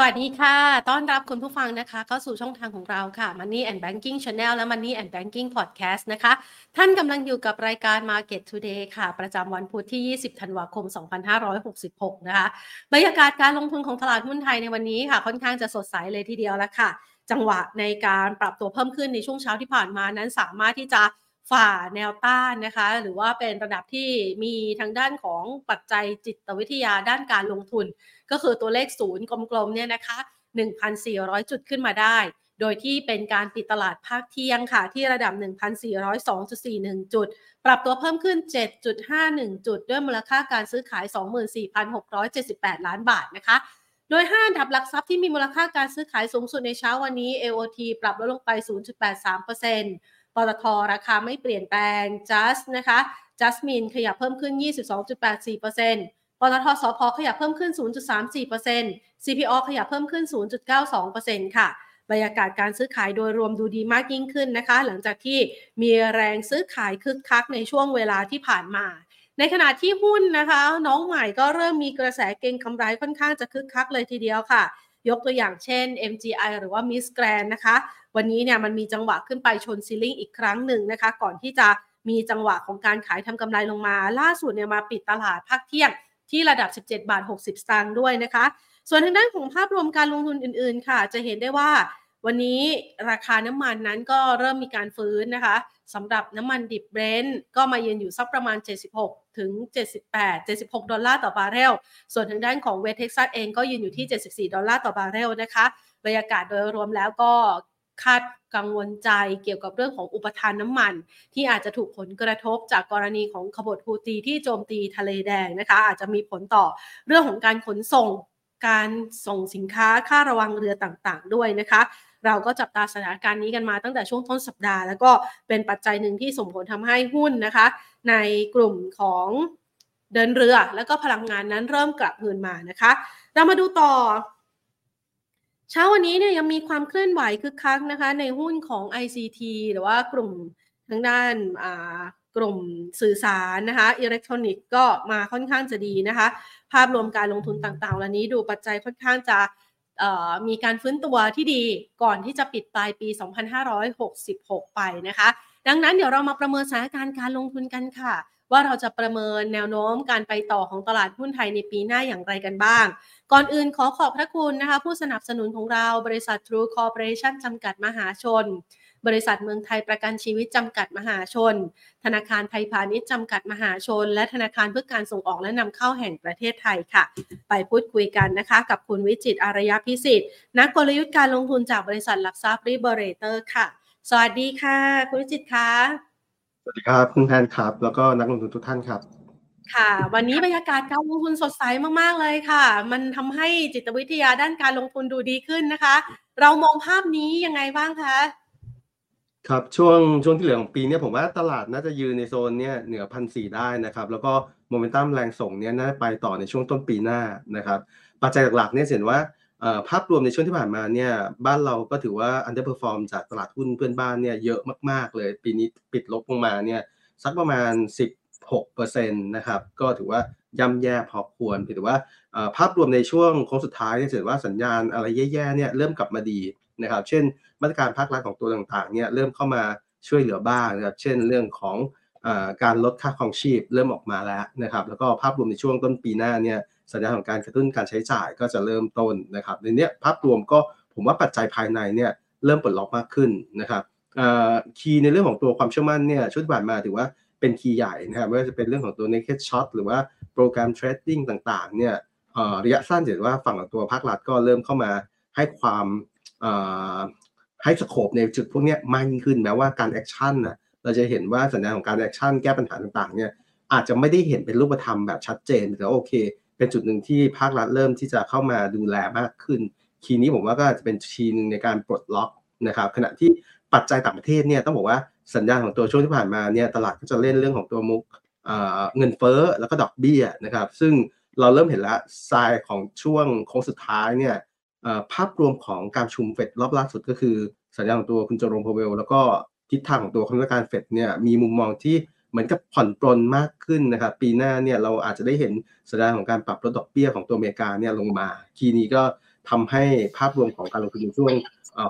สวัสดีค่ะ ต้อนรับคุณผู้ฟังนะคะเข้าสู่ช่องทางของเราค่ะ Money and Banking Channel และ Money and Banking Podcast นะคะ ท่านกำลังอยู่กับรายการ Market Today ค่ะ ประจำวันพุธที่ 20 ธันวาคม 2566 นะคะ บรรยากาศการลงทุนของตลาดหุ้นไทยในวันนี้ค่ะ ค่อนข้างจะสดใสเลยทีเดียวแล้วค่ะ จังหวะในการปรับตัวเพิ่มขึ้นในช่วงเช้าที่ผ่านมานั้นสามารถที่จะ ฝ่าแนวต้านนะคะ หรือว่าเป็นระดับที่มีทางด้านของปัจจัยจิตวิทยาด้านการลงทุน ก็คือตัวเลขศูนย์กลมๆเนี่ยนะคะ 1,400 จุดขึ้นมาได้ โดยที่เป็นการปิดตลาดภาคเที่ยงค่ะ ที่ระดับ 1,402.41 จุด ปรับตัวเพิ่มขึ้น 7.51 จุด ด้วยมูลค่าการซื้อขาย 24,678 ล้านบาทนะคะโดย5อันดับหลักทรัพย์ที่มีมูลค่าการซื้อขายสูงสุดในเช้าวันนี้ AOT ปรับลดลงไป 0.83% ปตทราคาไม่เปลี่ยนแปลง just นะคะ Jasmine ขยับเพิ่มขึ้น 22.84%ปตทสพขยับเพิ่มขึ้น 0.34% CPO ขยับเพิ่มขึ้น 0.92%ค่ะ บรรยากาศการซื้อขายโดยรวมดูดีมากยิ่งขึ้นนะคะ หลังจากที่มีแรงซื้อขายคึกคักในช่วงเวลาที่ผ่านมา ในขณะที่หุ้นนะคะ น้องใหม่ก็เริ่มมีกระแสเก็งกำไรค่อนข้างจะคึกคักเลยทีเดียวค่ะ ยกตัวอย่างเช่น MGI หรือว่า Miss Grand นะคะ วันนี้เนี่ยมันมีจังหวะขึ้นไปชน ceiling อีกครั้งหนึ่งนะคะ ก่อนที่จะมีจังหวะของการขายทำกำไรลงมา ล่าสุดเนี่ยมาปิดตลาดภาคเที่ยงที่ระดับ 17 บาท 60 สตางค์ด้วยนะคะ ส่วนทางด้านของภาพรวมการลงทุนอื่นๆ ค่ะ จะเห็นได้ว่าวันนี้ราคาน้ำมันนั้นก็เริ่มมีการฟื้นนะคะ สำหรับน้ำมันดิบเบรนท์ก็มายืนอยู่สักประมาณ 76 ถึง 78 76 ดอลลาร์ต่อบาร์เรล ส่วนทางด้านของเวสเท็กซัสเองก็ยืนอยู่ที่ 74 ดอลลาร์ต่อบาร์เรลนะคะบรรยากาศโดยรวมแล้วก็คาดกังวลใจเกี่ยวกับเรื่องของอุปทานน้ำมัน ที่อาจจะถูกผลกระทบจากกรณีของขบฏฮูตีที่โจมตีทะเลแดงนะคะ อาจจะมีผลต่อเรื่องของการขนส่งการส่งสินค้าค่าระวังเรือต่างๆ ด้วยนะคะ เราก็จับตาสถานการณ์นี้กันมาตั้งแต่ช่วงต้นสัปดาห์ แล้วก็เป็นปัจจัยหนึ่งที่ส่งผลทำให้หุ้นนะคะ ในกลุ่มของเดินเรือแล้วก็พลังงานนั้นเริ่มกลับเงินมานะคะ เรามาดูต่อ เช้าวันนี้เนี่ยยังมีความเคลื่อนไหวคึกคักนะคะ ในหุ้นของ ICT หรือว่ากลุ่มทางด้านกลุ่มสื่อสารนะคะอิเล็กทรอนิกส์ก็มาค่อนข้างจะดีนะคะ ภาพรวมการลงทุนต่างๆวันนี้ดูปัจจัยค่อนข้างจะ มีการฟื้นตัวที่ดีก่อนที่จะปิดปลายปี 2566 ไปนะคะ ดังนั้นเดี๋ยวเรามาประเมินสถานการณ์การลงทุนกันค่ะ ว่าเราจะประเมินแนวโน้มการไปต่อของตลาดหุ้นไทยในปีหน้าอย่างไรกันบ้าง ก่อนอื่นขอขอบพระคุณนะคะ ผู้สนับสนุนของเราบริษัท True Corporation จำกัดมหาชน บริษัทเมืองไทยประกันชีวิตจำกัดมหาชน ธนาคารไทยพาณิชย์จำกัดมหาชน และธนาคารเพื่อการส่งออกและนำเข้าแห่งประเทศไทยค่ะ ไปพูดคุยกันนะคะกับคุณวิจิตอารยพิสิทธิ์นักกลยุทธ์การลงทุนจากบริษัทหลักทรัพย์ริเบเรเตอร์ค่ะ สวัสดีค่ะ คุณวิจิตค่ะสวัสดีครับคุณแพนครับ แล้วก็นักลงทุนทุกท่านครับค่ะ วันนี้บรรยากาศการลงทุนสดใสมากๆเลยค่ะ มันทำให้จิตวิทยาด้านการลงทุนดูดีขึ้นนะคะ เรามองภาพนี้ยังไงบ้างคะ ครับ ช่วงช่วงที่เหลือของปีนี้ผมว่าตลาดน่าจะยืนในโซนเนี้ยเหนือพันสี่ได้นะครับ แล้วก็โมเมนตัมแรงส่งเนี้ยน่าจะไปต่อในช่วงต้นปีหน้านะครับปัจจัยหลักๆเนี่ยเห็นว่าภาพรวมในช่วงที่ผ่านมาเนี่ยบ้านเราก็ถือว่า underperform จากตลาดหุ้นเพื่อนบ้านเนี่ยเยอะมากๆเลย ปีนี้ปิดลบลงมาเนี่ยสักประมาณ 16%นะครับก็ถือว่าย่ำแย่พอควรถือว่าภาพรวมในช่วงโค้งสุดท้ายเนี่ยเห็นว่าสัญญาณอะไรแย่ๆเนี่ยเริ่มกลับมาดี นะครับ เช่น มาตรการภาครัฐของตัวต่างๆเนี่ยเริ่มเข้ามาช่วยเหลือบ้างนะครับ เช่นเรื่องของอการลดค่าครองชีพเริ่มออกมาแล้วนะครับ แล้วก็ภาพรวมในช่วงต้นปีหน้าเนี่ยสัญญาณของการกระตุ้นการใช้จ่ายก็จะเริ่มต้นนะครับ ในนี้ภาพรวมก็ผมว่าปัจจัยภายในเนี่ยเริ่มปลดล็อกมากขึ้นนะครับคีย์ในเรื่องของตัวความเชื่อมั่นเนี่ยชุดผ่านมาถือว่าเป็นคีย์ใหญ่นะครับไม่ว่าจะเป็นเรื่องของตัว naked shot หรือว่าโปรแกรมเทรดดิ้งต่างๆเนี่ยระยะสั้นเห็นว่าฝั่งของตัวภาครัฐก็เริ่มเข้ามาให้ความ ให้ scope ในจุดพวกนี้มากยิ่งขึ้นแม้ว่าการ action น่ะเราจะเห็นว่าสัญญาณของการ action แก้ปัญหาต่างๆเนี่ยอาจจะไม่ได้เห็นเป็นรูปธรรมแบบชัดเจนแต่โอเค เป็นจุดหนึ่งที่ภาครัฐเริ่มที่จะเข้ามาดูแลมากขึ้น key นี้ผมว่าก็จะเป็น key นึงในการปลดล็อกนะครับขณะที่ปัจจัยต่างประเทศเนี่ยต้องบอกว่าสัญญาณของตัวช่วงที่ผ่านมาเนี่ยตลาดก็จะเล่นเรื่องของตัวมุกเงินเฟ้อแล้วก็ดอกเบี้ยนะครับ ซึ่งเราเริ่มเห็นแล้วทรายของช่วงโค้งสุดท้ายเนี่ย ภาพรวมของการชุมเฟดรอบล่าสุดก็คือ สัญญาณของตัวคุณโจโรมพเวล แล้วก็ทิศทางของตัวคณะกรรมการเฟดเนี่ยมีมุมมองที่เหมือนกับผ่อนปลนมากขึ้นนะครับปีหน้าเนี่ยเราอาจจะได้เห็นสัญญาณของการปรับลดดอกเบี้ยของตัวอเมริกาเนี่ยลงมาคีย์นี้ก็ทำให้ภาพรวมของการลงทุนในช่วง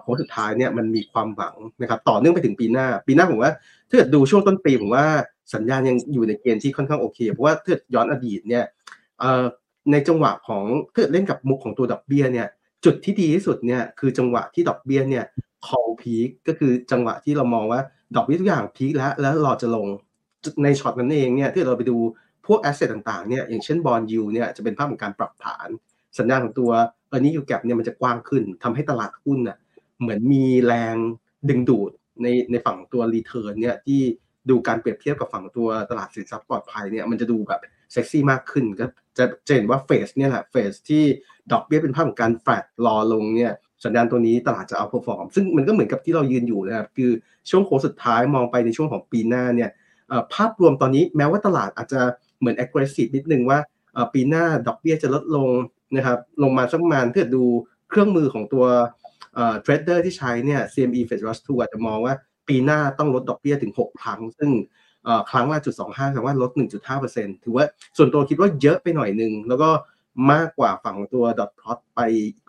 โค้งสุดท้ายเนี่ยมันมีความหวังนะครับต่อเนื่องไปถึงปีหน้า ปีหน้าผมว่าถ้าเกิดดูช่วงต้นปีผมว่าสัญญาณยังอยู่ในเกณฑ์ที่ค่อนข้างโอเค เพราะว่าถ้าย้อนอดีตเนี่ยในจังหวะของถ้าเล่นกับมุกของตัวดอกเบี้ยเนี่ย จุดที่ดีที่สุดเนี่ยคือจังหวะที่ดอกเบี้ยเนี่ย call peak ก็คือจังหวะที่เรามองว่าดอกเบี้ยทุกอย่าง peak แล้วแล้วรอจะลงในช็อตนั้นเองเนี่ยที่เราไปดูพวก asset ต่างๆเนี่ยอย่างเช่น bond yield เนี่ยจะเป็นภาพของการปรับฐาน สัญญาณของตัว earning yield gap เนี่ยมันจะกว้างขึ้นทำให้ตลาดหุ้นน่ะเหมือนมีแรงดึงดูดในในฝั่งตัว return เนี่ยที่ดูการเปรียบเทียบกับฝั่งตัวตลาดสินทรัพย์ปลอดภัยเนี่ยมันจะดูแบบ เซ็กซี่มากขึ้นก็จะจะเห็นว่า phase เนี่ยแหละ phase ที่ดอกเบี้ยเป็นภาพของการแฟลตรอลงเนี่ยสัญญาณตัวนี้ตลาดจะ outperform ซึ่งมันก็เหมือนกับที่เรายืนอยู่นะครับคือช่วงโค้งสุดท้ายมองไปในช่วงของปีหน้าเนี่ยภาพรวมตอนนี้แม้ว่าตลาดอาจจะเหมือน aggressive นิดนึงว่าปีหน้าดอกเบี้ยจะลดลงนะครับลงมาสักประมาณถ้าดูเครื่องมือของตัว trader ที่ใช้เนี่ย CME Fed Rush 2อาจจะมองว่าปีหน้าต้องลดดอกเบี้ยถึง 6 ครั้ง ซึ่ง ครั้งละจุดสองห้าแสดงว่าลด1.5%ถือว่าส่วนตัวคิดว่าเยอะไปหน่อยนึง แล้วก็มากกว่าฝั่งตัว dot plot ไป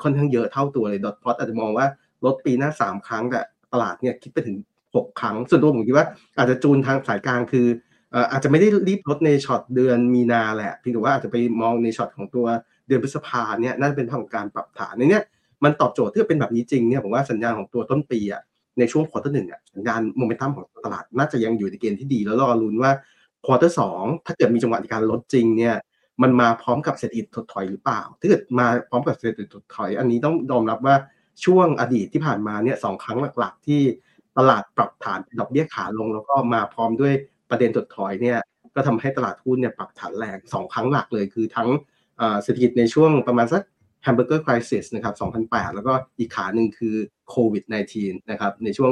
ค่อนข้างเยอะเท่าตัวเลย dot plot อาจจะมองว่าลดปีหน้า3ครั้งแต่ตลาดเนี่ยคิดไปถึง6ครั้ง ส่วนตัวผมคิดว่าอาจจะจูนทางสายกลางคืออาจจะไม่ได้รีบลดในช็อตเดือนมีนาแหละเพียงแต่ว่าอาจจะไปมองในช็อตของตัวเดือนพฤษภาเนี่ยน่าจะเป็นภางการปรับฐานในเนี้ยมันตอบโจทย์ที่เป็นแบบนี้จริงเนี่ยผมว่าสัญญาณของตัวต้นปีอะ ในช่วง quarter หนึ่งอะสัญญาณโมเมนตัมของตลาดน่าจะยังอยู่ในเกณฑ์ที่ดี แล้วรอลุ้นว่า quarter สองถ้าเกิดมีจังหวะในการลดจริงเนี่ยมันมาพร้อมกับเศรษฐกิจถดถอยหรือเปล่า ถ้าเกิดมาพร้อมกับเศรษฐกิจถดถอย อันนี้ต้องยอมรับว่าช่วงอดีตที่ผ่านมาเนี่ยสองครั้งหลัก ๆ ที่ตลาดปรับฐานดอกเบี้ยขาลง แล้วก็มาพร้อมด้วยประเด็นถดถอยเนี่ยก็ทำให้ตลาดหุ้นเนี่ยปรับฐานแรงสองครั้งหลักเลยคือทั้งเศรษฐกิจในช่วงประมาณสัก hamburger crisis นะครับ 2008 แล้วก็อีกขาหนึ่งคือโควิด -19 นะครับ ในช่วง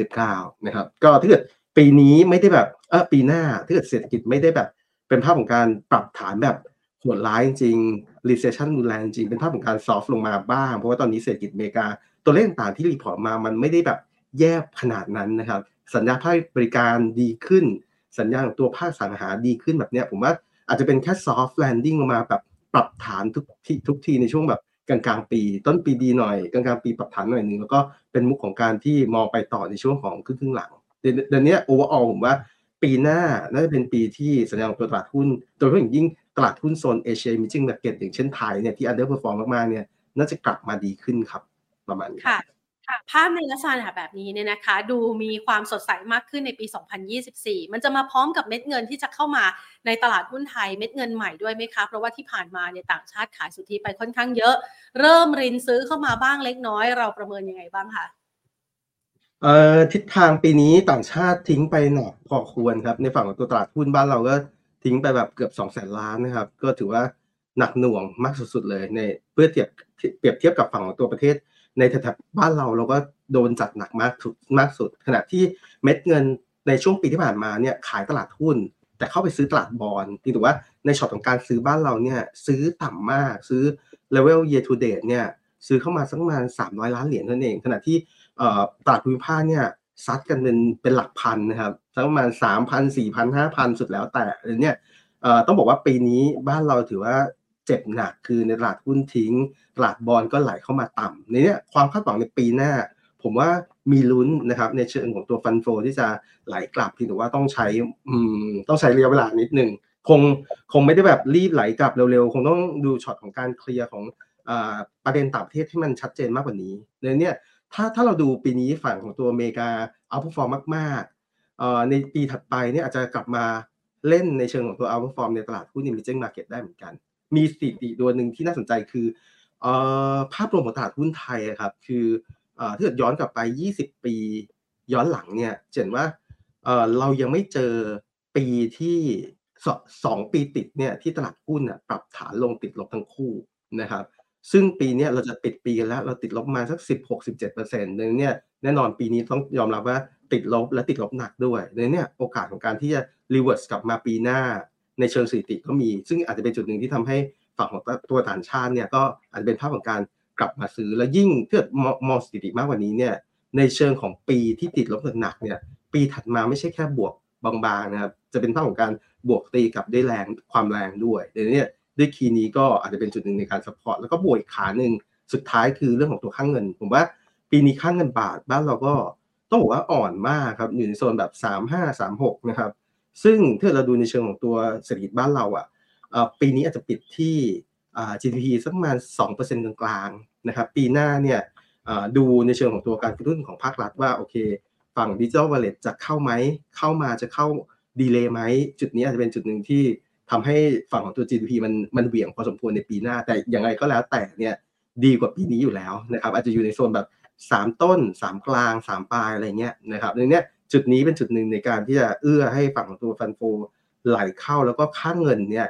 2019 นะครับ ก็ถ้าเกิดปีนี้ไม่ได้แบบเออปีหน้าถ้าเกิดเศรษฐกิจไม่ได้แบบ เป็นภาพของการปรับฐานแบบโหดร้ายจริง recession รุนแรงจริง เป็นภาพของการ soft ลงมาบ้าง เพราะว่าตอนนี้เศรษฐกิจอเมริกา ตัวเลขต่างที่ report มา มันไม่ได้แบบแย่ขนาดนั้นนะครับ สัญญาณภาคบริการดีขึ้น สัญญาณของตัวภาคอสังหาดีขึ้นแบบเนี้ย ผมว่าอาจจะเป็นแค่ soft landing ลงมาแบบ ปรับฐานทุกทีทุกทีในช่วงแบบกลางกลางปี ต้นปีดีหน่อยกลางกลางปีปรับฐานหน่อยหนึ่งแล้วก็เป็นมุมของการที่มองไปต่อในช่วงของครึ่งครึ่งหลังเดือนนี้ overall ผมว่าปีหน้าน่าจะเป็นปีที่สัญญาณตัวตลาดหุ้นโดยเฉพาะอย่างยิ่งตลาดหุ้นโซนเอเชีย emerging market อย่างเช่นไทยเนี่ยที่ underperform มากๆเนี่ยน่าจะกลับมาดีขึ้นครับประมาณนี้ค่ะ ภาพในลักษณะแบบนี้เนี่ยนะคะ ดูมีความสดใสมากขึ้นในปี 2024 มันจะมาพร้อมกับเม็ดเงินที่จะเข้ามาในตลาดหุ้นไทยเม็ดเงินใหม่ด้วยไหมคะ เพราะว่าที่ผ่านมาเนี่ยต่างชาติขายสุทธิไปค่อนข้างเยอะ เริ่มรินซื้อเข้ามาบ้างเล็กน้อย เราประเมินยังไงบ้างคะเอ่อทิศทางปีนี้ต่างชาติทิ้งไปหนักพอควรครับ ในฝั่งของตัวตลาดหุ้นบ้านเราก็ทิ้งไปแบบเกือบ2 0 0แสนล้านนะครับ ก็ถือว่าหนักหน่วงมากสุดๆเลยในเพื่อเทียบเปรียบเทียบกับฝั่งของตัวประเทศ ในแถบบ้านเราเราก็โดนจัดหนักมากสุดมากสุด ขณะที่เม็ดเงินในช่วงปีที่ผ่านมาเนี่ยขายตลาดหุ้น แต่เข้าไปซื้อตลาดบอลที่ถือว่าในช็อตของการซื้อบ้านเราเนี่ยซื้อต่ำมากซื้อเลเวล year to date เนี่ยซื้อเข้ามาสักประมาณ300 ล้านเหรียญนั่นเอง ขณะที่ตลาดภูมิภาคเนี่ยซัดกันเป็นเป็นหลักพันนะครับสักประมาณสามพันสี่พันห้าพันสุดแล้วแต่เนี่ยต้องบอกว่าปีนี้บ้านเราถือว่า เจ็บหนักคือในตลาดหุ้นทิ้ง ตลาดบอลก็ไหลเข้ามาต่ำในนี้ความคาดหวังในปีหน้า ผมว่ามีลุ้นนะครับในเชิงของตัว fund flow ที่จะไหลกลับที่ถือว่าต้องใช้ต้องใช้ระยะเวลานิดหนึ่งคงคงไม่ได้แบบรีบไหลกลับเร็วๆ คงต้องดูช็อตของการเคลียร์ของประเด็นต่างประเทศที่มันชัดเจนมากกว่านี้ในนี้ถ้าถ้าเราดูปีนี้ฝั่งของตัวอเมริกา outperform มากๆในปีถัดไปเนี่ยอาจจะกลับมาเล่นในเชิงของตัว outperform ในตลาดหุ้น emerging market ได้เหมือนกัน มีสถิติตัวหนึ่งที่น่าสนใจคือภาพรวมของตลาดหุ้นไทยครับ คือถ้าเกิดย้อนกลับไป 20 ปีย้อนหลังเนี่ยเห็นว่าเรายังไม่เจอปีที่สองปีติดเนี่ยที่ตลาดหุ้นปรับฐานลงติดลบทั้งคู่นะครับ ซึ่งปีนี้เราจะปิดปีกันแล้ว เราติดลบมาสัก 16-17%ดังนั้นเนี่ยแน่นอนปีนี้ต้องยอมรับว่าติดลบและติดลบหนักด้วยดังนั้นเนี่ยโอกาสของการที่จะreverse กลับมาปีหน้า ในเชิงสถิติก็มี ซึ่งอาจจะเป็นจุดหนึ่งที่ทำให้ฝั่งของตัวต่างชาติเนี่ยก็อาจจะเป็นภาพของการกลับมาซื้อและยิ่งถ้ามองสถิติมากกว่านี้เนี่ยในเชิงของปีที่ติดลบหนักเนี่ยปีถัดมาไม่ใช่แค่บวกบางๆนะครับจะเป็นภาพของการบวกตีกับได้แรงความแรงด้วยดังนั้นเนี่ยด้วย key นี้ก็อาจจะเป็นจุดหนึ่งในการ support แล้วก็บวกอีกขาหนึ่งสุดท้ายคือเรื่องของตัวค่าเงิน ผมว่าปีนี้ค่าเงินบาทบ้านเราก็ต้องบอกว่าอ่อนมากครับอยู่ในโซนแบบ 3 5 3 6นะครับ ซึ่งถ้าเราดูในเชิงของตัวเศรษฐกิจบ้านเราอะปีนี้อาจจะปิดที่ GDP สักประมาณ2%กลางๆนะครับปีหน้าเนี่ยดูในเชิงของตัวการกระตุ้นของภาครัฐว่าโอเคฝั่งดิจิทัลวอลเล็ตจะเข้าไหมเข้ามาจะเข้าดีเลย์ไหมจุดนี้อาจจะเป็นจุดหนึ่งที่ทำให้ฝั่งของตัว GDP มันมันเบี่ยงพอสมควรในปีหน้า แต่อย่างไรก็แล้วแต่เนี่ยดีกว่าปีนี้อยู่แล้วนะครับอาจจะอยู่ในโซนแบบ 3 ต้น 3 กลาง 3 ปลายอะไรเงี้ยนะครับในนี้ จุดนี้เป็นจุดหนึ่งในการที่จะเอื้อให้ฝั่งตัวฟันโฟไหลเข้าแล้วก็ค่าเงินเนี่ย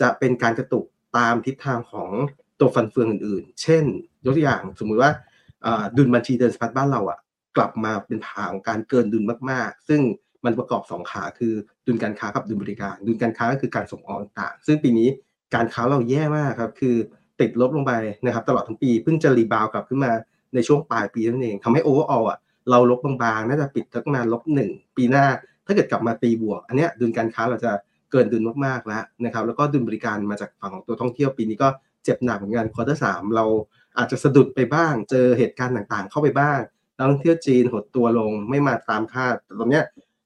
จะเป็นการกระตุกตามทิศทางของตัวฟันเฟืองอื่นๆ เช่น ยกตัวอย่างสมมุติว่าดุลบัญชีเดินสะพัดบ้านเราอะกลับมาเป็นทางการเกินดุลมากๆ ซึ่งมันประกอบ 2 ขาคือดุลการค้ากับดุลบริการ ดุลการค้าก็คือการส่งออกต่าง ซึ่งปีนี้การค้าเราแย่มากครับ คือติดลบลงไปนะครับ ตลอดทั้งปีเพิ่งจะ rebound กลับขึ้นมาในช่วงปลายปีนั่นเองทำให้ overall อะ เราลบบางๆ น่าจะปิดทักประมาณลบหนึ่งปีหน้า ถ้าเกิดกลับมาตีบวก อันเนี้ยดุลการค้าเราจะเกินดุลมากๆแล้วนะครับ แล้วก็ดุลบริการมาจากฝั่งของตัวท่องเที่ยวปีนี้ก็เจ็บหนักเหมือนกัน quarter สามเราอาจจะสะดุดไปบ้าง เจอเหตุการณ์ต่างๆ เข้าไปบ้างนักท่องเที่ยวจีนหดตัวลงไม่มาตามคาดตอนเนี้ย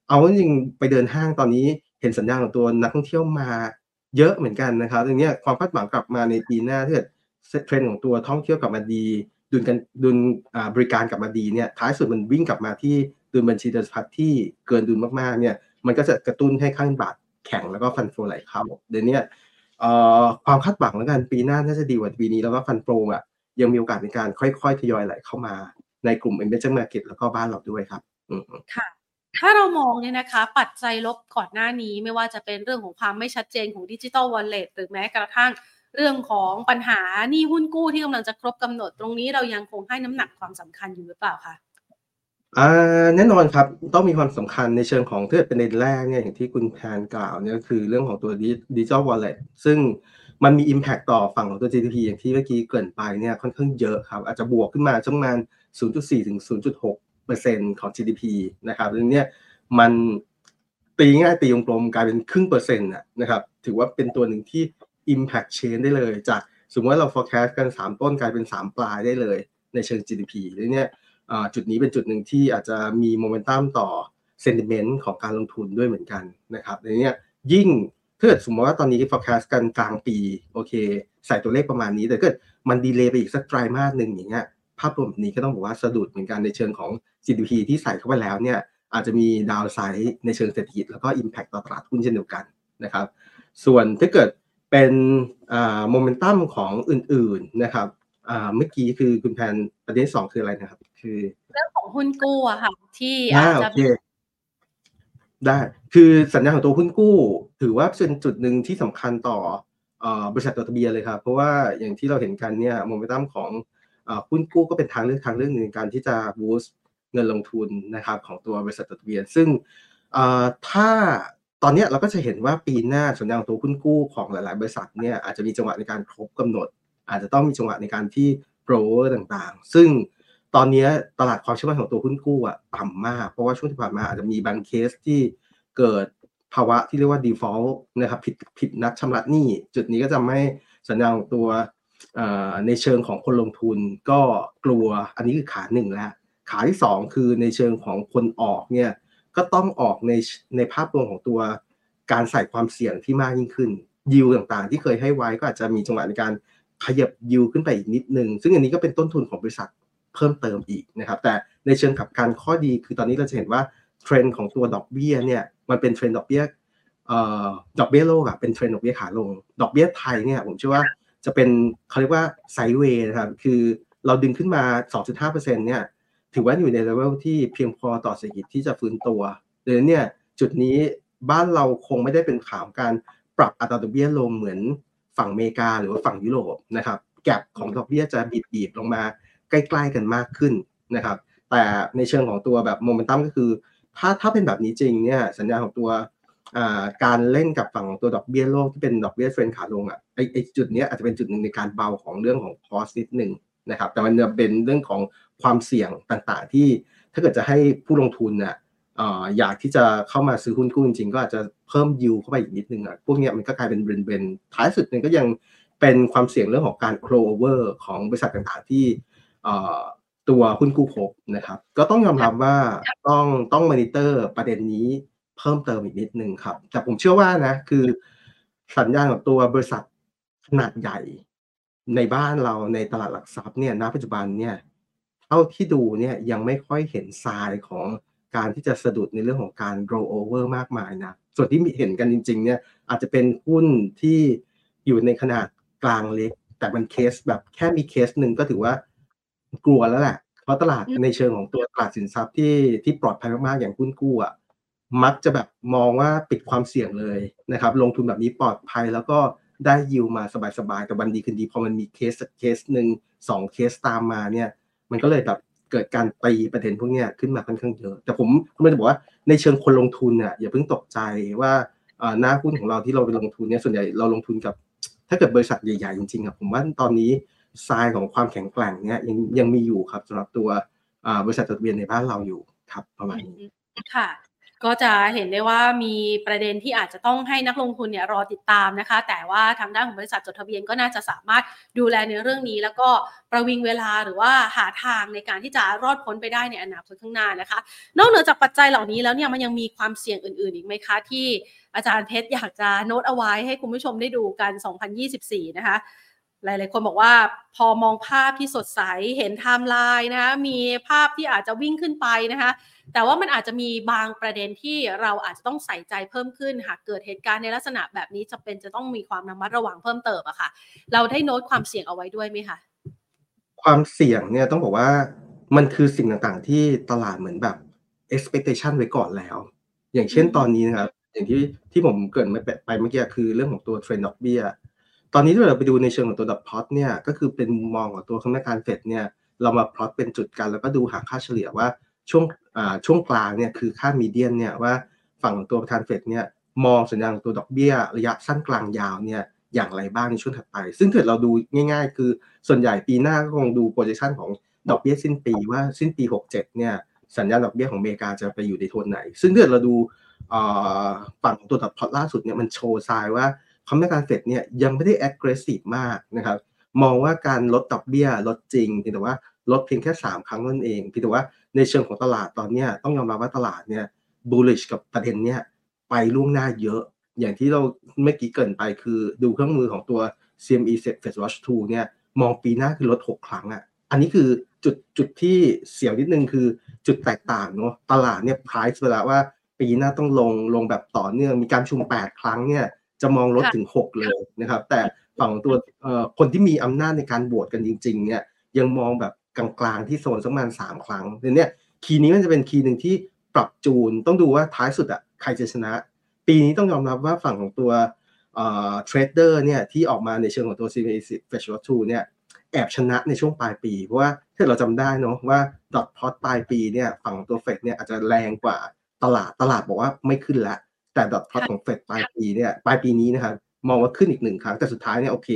เอาจริงไปเดินห้างตอนนี้เห็นสัญญาณของตัวนักท่องเที่ยวมาเยอะเหมือนกันนะครับตรงนี้ความคาดหวังกลับมาในปีหน้าถ้าเกิดเทรนด์ของตัวท่องเที่ยวกลับมาดี ดุลกันดุลบริการกลับมาดีเนี่ยท้ายสุดมันวิ่งกลับมาที่ดุลบัญชีเดินสะพัดที่เกินดุลมากๆเนี่ยมันก็จะกระตุ้นให้ข้างบาทแข็งแล้วก็ฟันโฟไหลเข้าเดี๋ยวนี้ความคาดหวังแล้วกันปีหน้าน่าจะดีกว่าปีนี้แล้วก็ฟันโฟอะยังมีโอกาสในการค่อยๆทยอยไหลเข้ามาในกลุ่ม emerging market แล้วก็บ้านเราด้วยครับค่ะถ้าเรามองเนี่ยนะคะ ปัจจัยลบก่อนหน้านี้ไม่ว่าจะเป็นเรื่องของความไม่ชัดเจนของดิจิทัลวอลเล็ตหรือแม้กระทั่ง เรื่องของปัญหานี่หุ้นกู้ที่กำลังจะครบกำหนดตรงนี้เรายังคงให้น้ำหนักความสำคัญอยู่หรือเปล่าคะแน่นอนครับต้องมีความสำคัญในเชิงของเทือเป็นในแรกเนี่ยอย่างที่คุณแพนกล่าวเนี่ยคือเรื่องของตัวดิจิทัลวอลเล็ตซึ่งมันมี Impact ต่อฝั่งของตัว GDP อย่างที่เมื่อกี้เกินไปเนี่ยค่อนข้างเยอะครับอาจจะบวกขึ้นมาประมาณ 0.4 ถึง 0.6เปอร์เซ็นต์ของ GDP นะครับเรื่องนี้มันตีง่ายตีวงกลมกลายเป็นครึ่งเปอร์เซ็นต์นะครับถือว่าเป็นตัวหนึ่งที่ Impact Change ได้เลย จากสมมติว่าเรา forecast กัน 3 ต้นกลายเป็น 3 ปลายได้เลย ในเชิง GDP เรื่องนี้จุดนี้เป็นจุดหนึ่งที่อาจจะมีโมเมนตัมต่อเซนติเมนต์ของการลงทุนด้วยเหมือนกันนะครับในนี้ยิ่งถ้าเกิดสมมติว่าตอนนี้ forecast กันกลางปีโอเค ใส่ตัวเลขประมาณนี้ แต่เกิดมันดีเลย์ไปอีกสักไตรมาสหนึ่งอย่างเงี้ยภาพรวมแบบนี้ก็ต้องบอกว่าสะดุดเหมือนกันในเชิงของ GDP ที่ใส่เข้าไปแล้วเนี่ยอาจจะมีดาวไซด์ในเชิงเศรษฐกิจแล้วก็ Impact ต่อตลาดหุ้นเช่นเดียวกันนะครับ ส่วนถ้าเกิด เป็นโมเมนตัมของอื่นๆนะครับเมื่อกี้คือคุณแพนประเด็นสองคืออะไรนะครับ คือ เรื่องของหุ้นกู้อะค่ะที่อาจจะได้ คือสัญญาของตัวหุ้นกู้ ถือว่าเป็นจุดหนึ่งที่สำคัญต่อบริษัทจดทะเบียนเลยครับ เพราะว่าอย่างที่เราเห็นกันเนี่ยโมเมนตัมของหุ้นกู้ก็เป็นทางเลือกทางเลือกหนึ่งในการที่จะ boost เงินลงทุนนะครับของตัวบริษัทจดทะเบียน ซึ่งถ้า ตอนนี้เราก็จะเห็นว่าปีหน้าสัญญาณของตัวหุ้นกู้ของหลาย ๆ บริษัทเนี่ยอาจจะมีจังหวะในการครบกำหนด อาจจะต้องมีจังหวะในการที่ rollover ต่างๆ ซึ่งตอนนี้ตลาดความเชื่อมั่นของตัวหุ้นกู้อะต่ำมาก เพราะว่าช่วงที่ผ่านมาอาจจะมีบางเคสที่เกิดภาวะที่เรียกว่า default นะครับผิดผิดนัดชำระหนี้ จุดนี้ก็จะไม่สัญญาของตัวในเชิงของคนลงทุนก็กลัวอันนี้คือขาหนึ่งแล้ว ขาที่สองคือในเชิงของคนออกเนี่ย ก็ต้องออกในในภาพรวมของตัวการใส่ความเสี่ยงที่มากยิ่งขึ้น ยิวต่างๆ ที่เคยให้ไว้ก็อาจจะมีจังหวะในการขยับยิวขึ้นไปอีกนิดนึง ซึ่งอันนี้ก็เป็นต้นทุนของบริษัทเพิ่มเติมอีกนะครับ แต่ในเชิงกับการข้อดีคือตอนนี้เราจะเห็นว่าเทรนด์ของตัวดอกเบี้ยเนี่ยมันเป็นเทรนด์ดอกเบี้ยดอกเบี้ยโลกอะเป็นเทรนด์ดอกเบี้ยขาลง ดอกเบี้ยไทยเนี่ยผมเชื่อว่าจะเป็นเขาเรียกว่า sideway นะครับคือเราดึงขึ้นมา 2.5%เนี่ย ถือว่าอยู่ในเลเวลที่เพียงพอต่อเศรษฐกิจที่จะฟื้นตัวดังนั้นเนี่ยจุดนี้บ้านเราคงไม่ได้เป็นข่าวการปรับอัตราดอกเบี้ยลงเหมือนฝั่งอเมริกาหรือว่าฝั่งยุโรปนะครับgap ของดอกเบี้ยจะบีบๆลงมาใกล้ๆกันมากขึ้นนะครับ แต่ในเชิงของตัวแบบโมเมนตัมก็คือ ถ้าถ้าเป็นแบบนี้จริงเนี่ยสัญญาณของตัวการเล่นกับฝั่งตัวดอกเบี้ยโลกที่เป็นดอกเบี้ยเทรนด์ขาลงอะไอ้ไอ้จุดนี้อาจจะเป็นจุดหนึ่งในการเบาของเรื่องของ cost นิดหนึ่งนะครับแต่มันจะเป็นเรื่องของ ความเสี่ยงต่างๆ ที่ถ้าเกิดจะให้ผู้ลงทุนเนี่ยอยากที่จะเข้ามาซื้อหุ้นกู้จริงๆ ก็อาจจะเพิ่มยิวเข้าไปอีกนิดนึงอะพวกนี้มันก็กลายเป็น burdenท้ายสุดเนี่ยก็ยังเป็นความเสี่ยงเรื่องของการ clover ของบริษัทต่างๆ ที่ตัวหุ้นกู้พบนะครับ ก็ต้องยอมรับว่าต้องต้องมอนิเตอร์ประเด็นนี้เพิ่มเติมอีกนิดนึงครับ แต่ผมเชื่อว่านะคือสัญญาณของตัวบริษัทขนาดใหญ่ในบ้านเราในตลาดหลักทรัพย์เนี่ยณปัจจุบันเนี่ย ท่าที่ดูเนี่ยยังไม่ค่อยเห็นทรายของการที่จะสะดุดในเรื่องของการ roll over มากมายนะส่วนที่มีเห็นกันจริง ๆ เนี่ยอาจจะเป็นหุ้นที่อยู่ในขนาดกลางเล็ก แต่มันเคสแบบแค่มีเคสหนึ่งก็ถือว่ากลัวแล้วแหละ เพราะตลาดในเชิงของตัวตลาดสินทรัพย์ที่ที่ปลอดภัยมากๆอย่างหุ้นกู้อะมักจะแบบมองว่าปิดความเสี่ยงเลยนะครับ ลงทุนแบบนี้ปลอดภัยแล้วก็ได้ยิวมาสบายๆกับวันดีคืนดีพอมันมีเคสเคสหนึ่งสองเคสตามมาเนี่ย มันก็เลยแบบเกิดการตีประเด็นพวกนี้ขึ้นมาค่อนข้างเยอะ แต่ผมผมจะบอกว่าในเชิงคนลงทุนเนี่ยอย่าเพิ่งตกใจว่าหน้าหุ้นของเราที่เราไปลงทุนเนี่ยส่วนใหญ่เราลงทุนกับ ถ้าเกิดบริษัทใหญ่ๆจริงๆครับผมว่าตอนนี้ทรายของความแข็งแกร่งเนี่ยยังยังมีอยู่ครับสำหรับตัวบริษัทจดทะเบียนในบ้านเราอยู่ครับประมาณนี้ค่ะ ก็จะเห็นได้ว่ามีประเด็นที่อาจจะต้องให้นักลงทุนเนี่ยรอติดตามนะคะ แต่ว่าทางด้านของบริษัทจดทะเบียนก็น่าจะสามารถดูแลในเรื่องนี้ แล้วก็ประวิงเวลาหรือว่าหาทางในการที่จะรอดพ้นไปได้ในอนาคตข้างหน้านะคะ นอกเหนือจากปัจจัยเหล่านี้แล้วเนี่ยมันยังมีความเสี่ยงอื่นๆ อีกไหมคะ ที่อาจารย์เพชรอยากจะโน้ตเอาไว้ให้คุณผู้ชมได้ดูกัน 2024 นะคะหลายๆ คนบอกว่าพอมองภาพที่สดใสเห็นไทม์ไลน์นะคะมีภาพที่อาจจะวิ่งขึ้นไปนะคะ แต่ว่ามันอาจจะมีบางประเด็นที่เราอาจจะต้องใส่ใจเพิ่มขึ้น หากเกิดเหตุการณ์ในลักษณะแบบนี้จะเป็นจะต้องมีความระมัดระวังเพิ่มเติมอะค่ะ เราได้โน้ตความเสี่ยงเอาไว้ด้วยไหมคะความเสี่ยงเนี่ยต้องบอกว่ามันคือสิ่งต่างๆ ที่ตลาดเหมือนแบบ expectation ไว้ก่อนแล้ว อย่างเช่นตอนนี้นะครับ อย่างที่ที่ผมเกิดไปเมื่อกี้คือเรื่องของตัวเทรนด์ดอกเบี้ยตอนนี้ถ้าเราไปดูในเชิงของตัวดับพอตเนี่ยก็คือเป็นมุมมองของตัวคณะกรรมการเฟดเนี่ยเรามาพลอตเป็นจุดกันแล้วก็ดูหาค่าเฉลี่ยว่า ช่วงช่วงกลางเนี่ยคือค่ามีเดียนเนี่ยว่าฝั่งตัวประธานเฟดเนี่ยมองสัญญาณตัวดอกเบี้ยระยะสั้นกลางยาวเนี่ยอย่างไรบ้างในช่วงถัดไป ซึ่งถ้าเราดูง่าย ๆ คือส่วนใหญ่ปีหน้าก็คงดู position ของดอกเบี้ยสิ้นปีว่าสิ้นปี 67เนี่ยสัญญาณดอกเบี้ยของอเมริกาจะไปอยู่ในโทนไหน ซึ่งถ้าเราดูฝั่งตัว dot plot ล่าสุดเนี่ยมันโชว์ sign ว่ากรรมการเฟดเนี่ยยังไม่ได้ aggressive มากนะครับมองว่าการลดดอกเบี้ยลดจริงแต่ว่าลดเพียงแค่ 3 ครั้งนั่นเองพี่แต่ว่า ในเชิงของตลาดตอนนี้ต้องยอมรับว่าตลาดเนี่ย bullish กับประเด็นเนี้ยไปล่วงหน้าเยอะ อย่างที่เราเมื่อกี้เกินไปคือดูเครื่องมือของตัว CME Fed Watch 2เนี่ยมองปีหน้าคือลด 6 ครั้งอะ่ะอันนี้คือจุดจุดที่เสียวนิดนึงคือจุดแตกต่างเนาะตลาดเนี่ย price เวลาว่าปีหน้าต้องลงลงแบบต่อเนื่องมีการชุม 8 ครั้งเนี่ยจะมองลดถึง 6 เลยนะครับ แต่ฝั่งตัวคนที่มีอำนาจในการบวชกันจริงๆเนี่ยยังมองแบบ กลางๆที่โซนสักประมาณสามครั้งเนี่ย key นี้มันจะเป็น key หนึ่งที่ปรับจูนต้องดูว่าท้ายสุดอะใครจะชนะ ปีนี้ต้องยอมรับว่าฝั่งของตัวเทรดเดอร์เนี่ยที่ออกมาในเชิงของตัว CME Flash 2เนี่ยแอบชนะในช่วงปลายปี เพราะว่าถ้าเราจำได้เนาะว่า dot plot ปลายปีเนี่ยฝั่งตัวเฟดเนี่ยอาจจะแรงกว่าตลาดตลาดบอกว่าไม่ขึ้นแล้วแต่ dot plot ของเฟดปลายปีเนี่ยปลายปีนี้นะครับมองว่าขึ้นอีกหนึ่งครั้งแต่สุดท้ายเนี่ยโอเค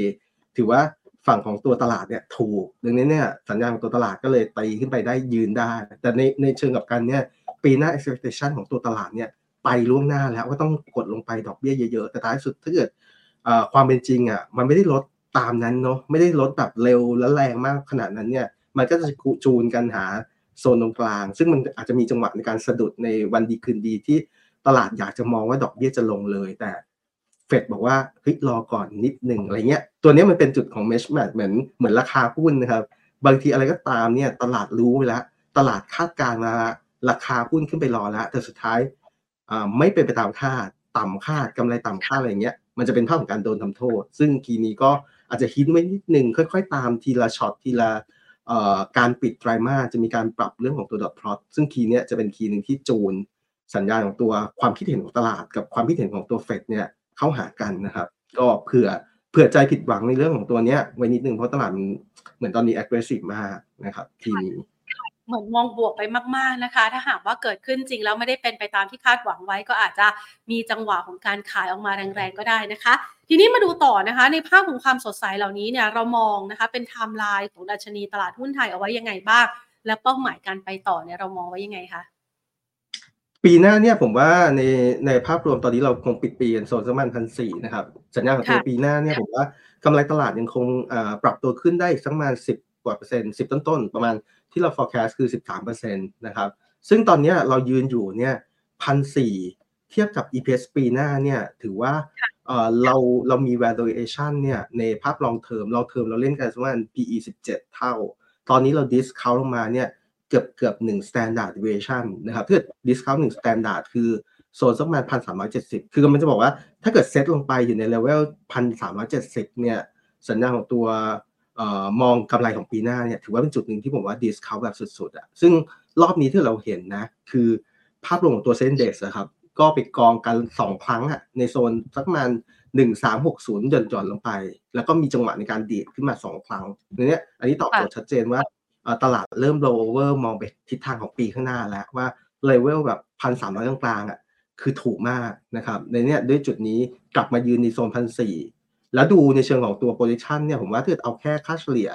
ถือว่า ฝั่งของตัวตลาดเนี่ยถูกดังนั้นเนี่ยสัญญาณของตัวตลาดก็เลยตีขึ้นไปได้ยืนได้ แต่ในในเชิงกับกันเนี่ยปีหน้า expectation ของตัวตลาดเนี่ยไปล่วงหน้าแล้วว่าต้องกดลงไปดอกเบี้ยเยอะๆ แต่ท้ายสุดถ้าเกิดความเป็นจริงอะมันไม่ได้ลดตามนั้นเนาะไม่ได้ลดแบบเร็วและแรงมากขนาดนั้นเนี่ยมันก็จะจูนกันหาโซนตรงกลาง ซึ่งมันอาจจะมีจังหวะในการสะดุดในวันดีคืนดีที่ตลาดอยากจะมองว่าดอกเบี้ยจะลงเลย แต่ เฟดบอกว่าเฮ้ยรอก่อนนิดหนึ่งอะไรเงี้ย ตัวนี้มันเป็นจุดของ measurement เหมือนเหมือนราคาหุ้นนะครับ บางทีอะไรก็ตามเนี่ยตลาดรู้ไปแล้ว ตลาดคาดการณ์มาราคาหุ้นขึ้นไปรอแล้ว แต่สุดท้ายไม่เป็นไปตามคาดต่ำคาดกำไรต่ำคาดอะไรเงี้ย มันจะเป็นภาพของการโดนทำโทษ ซึ่งทีนี้ก็อาจจะฮิตไว้นิดหนึ่งค่อย ๆ ตามทีละช็อตทีละการปิดไตรมาสจะมีการปรับเรื่องของตัวดอทพลอตซึ่งคีย์นี้จะเป็นคีย์หนึ่งที่จูนสัญญาณของตัวความคิดเห็นของตลาดกับความคิดเห็นของตัวเฟดเนี่ย เข้าหากันนะครับ ก็เผื่อเผื่อใจผิดหวังในเรื่องของตัวเนี้ยไว้นิดนึงเพราะตลาดมันเหมือนตอนนี้ aggressive มากนะครับ ทีนี้เหมือนมองบวกไปมาก ๆนะคะ ถ้าหากว่าเกิดขึ้นจริงแล้วไม่ได้เป็นไปตามที่คาดหวังไว้ ก็อาจจะมีจังหวะของการขายออกมาแรงๆก็ได้นะคะ ทีนี้มาดูต่อนะคะ ในภาพของความสดใสเหล่านี้เนี่ยเรามองนะคะเป็นไทม์ไลน์ของดัชนีตลาดหุ้นไทยเอาไว้ยังไงบ้าง และเป้าหมายการไปต่อเนี่ยเรามองไว้ยังไงคะ ปีหน้าเนี่ยผมว่าในในภาพรวมตอนนี้เราคงปิดปีกันโซนสักประมาณพันสี่นะครับสัญญาณของตัวปีหน้าเนี่ยผมว่ากำไรตลาดยังคงปรับตัวขึ้นได้สักประมาณ10กว่าเปอร์เซ็นต์10ต้นๆ ประมาณที่เรา forecast คือ13เปอร์เซ็นต์นะครับซึ่งตอนนี้เรายืนอยู่เนี่ยพันสี่เทียบกับ EPS ปีหน้าเนี่ยถือว่าเราเรามี valuation เนี่ยในภาพ long term long term เราเล่นกันประมาณ PE 17 เท่า ตอนนี้เรา discount ลงมาเนี่ยเกือบเกือบหนึ่ง standard deviation นะครับถ้าเกิด discount หนึ่ง standard คือโซนสักประมาณพันสามร้อยเจ็ดสิบคือมันจะบอกว่าถ้าเกิดเซตลงไปอยู่ใน level พันสามร้อยเจ็ดสิบเนี่ยสัญญาณของตัวมองกำไรของปีหน้าเนี่ยถือว่าเป็นจุดหนึ่งที่ผมว่า discount แบบสุดๆอะซึ่งรอบนี้ที่เราเห็นนะ คือภาพรวมของตัว SET Index ครับ ก็ไปกองกันสองครั้งอะในโซนสักประมาณหนึ่งสามหกศูนย์หย่อนหย่อนลงไป แล้วก็มีจังหวะในการดีดขึ้นมาสองครั้งเนี้ยอันนี้ตอบโจทย์ชัดเจนว่า ตลาดเริ่มโลเวอร์มองไปทิศทางของปีข้างหน้าแล้วว่าเลเวลแบบพันสามร้อยกลางๆอะคือถูกมากนะครับในเนี้ยด้วยจุดนี้กลับมายืนในโซนพันสี่แล้วดูในเชิงของตัว position เนี่ยผมว่าถ้าเอาแค่ค่าเฉลี่ย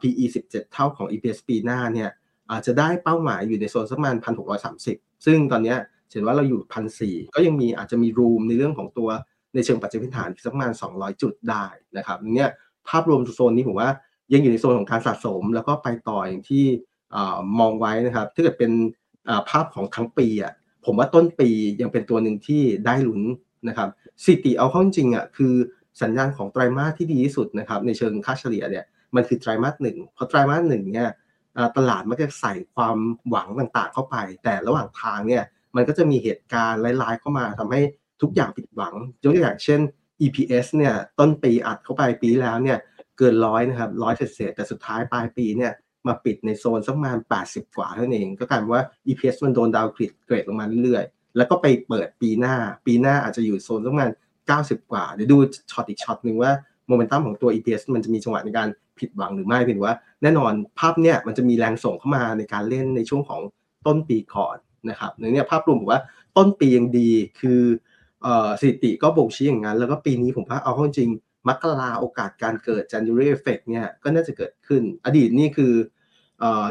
PE 17 เท่าของ EPS ปีหน้าเนี่ยอาจจะได้เป้าหมายอยู่ในโซนสักประมาณพันหกร้อยสามสิบซึ่งตอนนี้เห็นว่าเราอยู่พันสี่ก็ยังมีอาจจะมีรูมในเรื่องของตัวในเชิงปัจจัยพื้นฐานสักประมาณ 200 จุดได้นะครับเนี่ยภาพรวมโซนนี้ผมว่า ยังอยู่ในโซนของการสะสม แล้วก็ไปต่ออย่างที่มองไว้นะครับถ้าเกิดเป็นภาพของทั้งปีอะผมว่าต้นปียังเป็นตัวหนึ่งที่ได้ลุ้นนะครับสิติเอาเข้าจริงอะคือสัญญาณของไตรมาสที่ดีที่สุดนะครับในเชิงค่าเฉลี่ยเนี่ยมันคือไตรมาสหนึ่งเพราะไตรมาสหนึ่งเนี่ยตลาดมันจะใส่ความหวังต่างๆเข้าไป แต่ระหว่างทางเนี่ยมันก็จะมีเหตุการณ์ร้ายๆเข้ามาทำให้ทุกอย่างผิดหวังยกตัวอย่างเช่น EPS เนี่ยต้นปีอัดเข้าไปปีแล้วเนี่ย เกินร้อยนะครับร้อยเศษแต่สุดท้ายปลายปีเนี่ยมาปิดในโซนสักประมาณ 80 กว่าเท่านั้นเอง ก็กลายเป็นว่า EPS มันโดน downgrade ลงมาเรื่อยๆ แล้วก็ไปเปิดปีหน้า ปีหน้าอาจจะอยู่โซนสักประมาณ 90 กว่า เดี๋ยวดูช็อตอีกช็อตหนึ่งว่าโมเมนตัมของตัว EPS มันจะมีจังหวะในการผิดหวังหรือไม่เพียงว่าแน่นอนภาพเนี้ยมันจะมีแรงส่งเข้ามาในการเล่นในช่วงของต้นปีก่อนนะครับในนี้ภาพรวมผมว่าต้นปียังดีคือสถิติก็บ่งชี้อย่างนั้น แล้วก็ปีนี้ผมว่าเอาจริง มกราโอกาสการเกิด January effect เนี่ยก็น่าจะเกิดขึ้น อดีตนี่คือ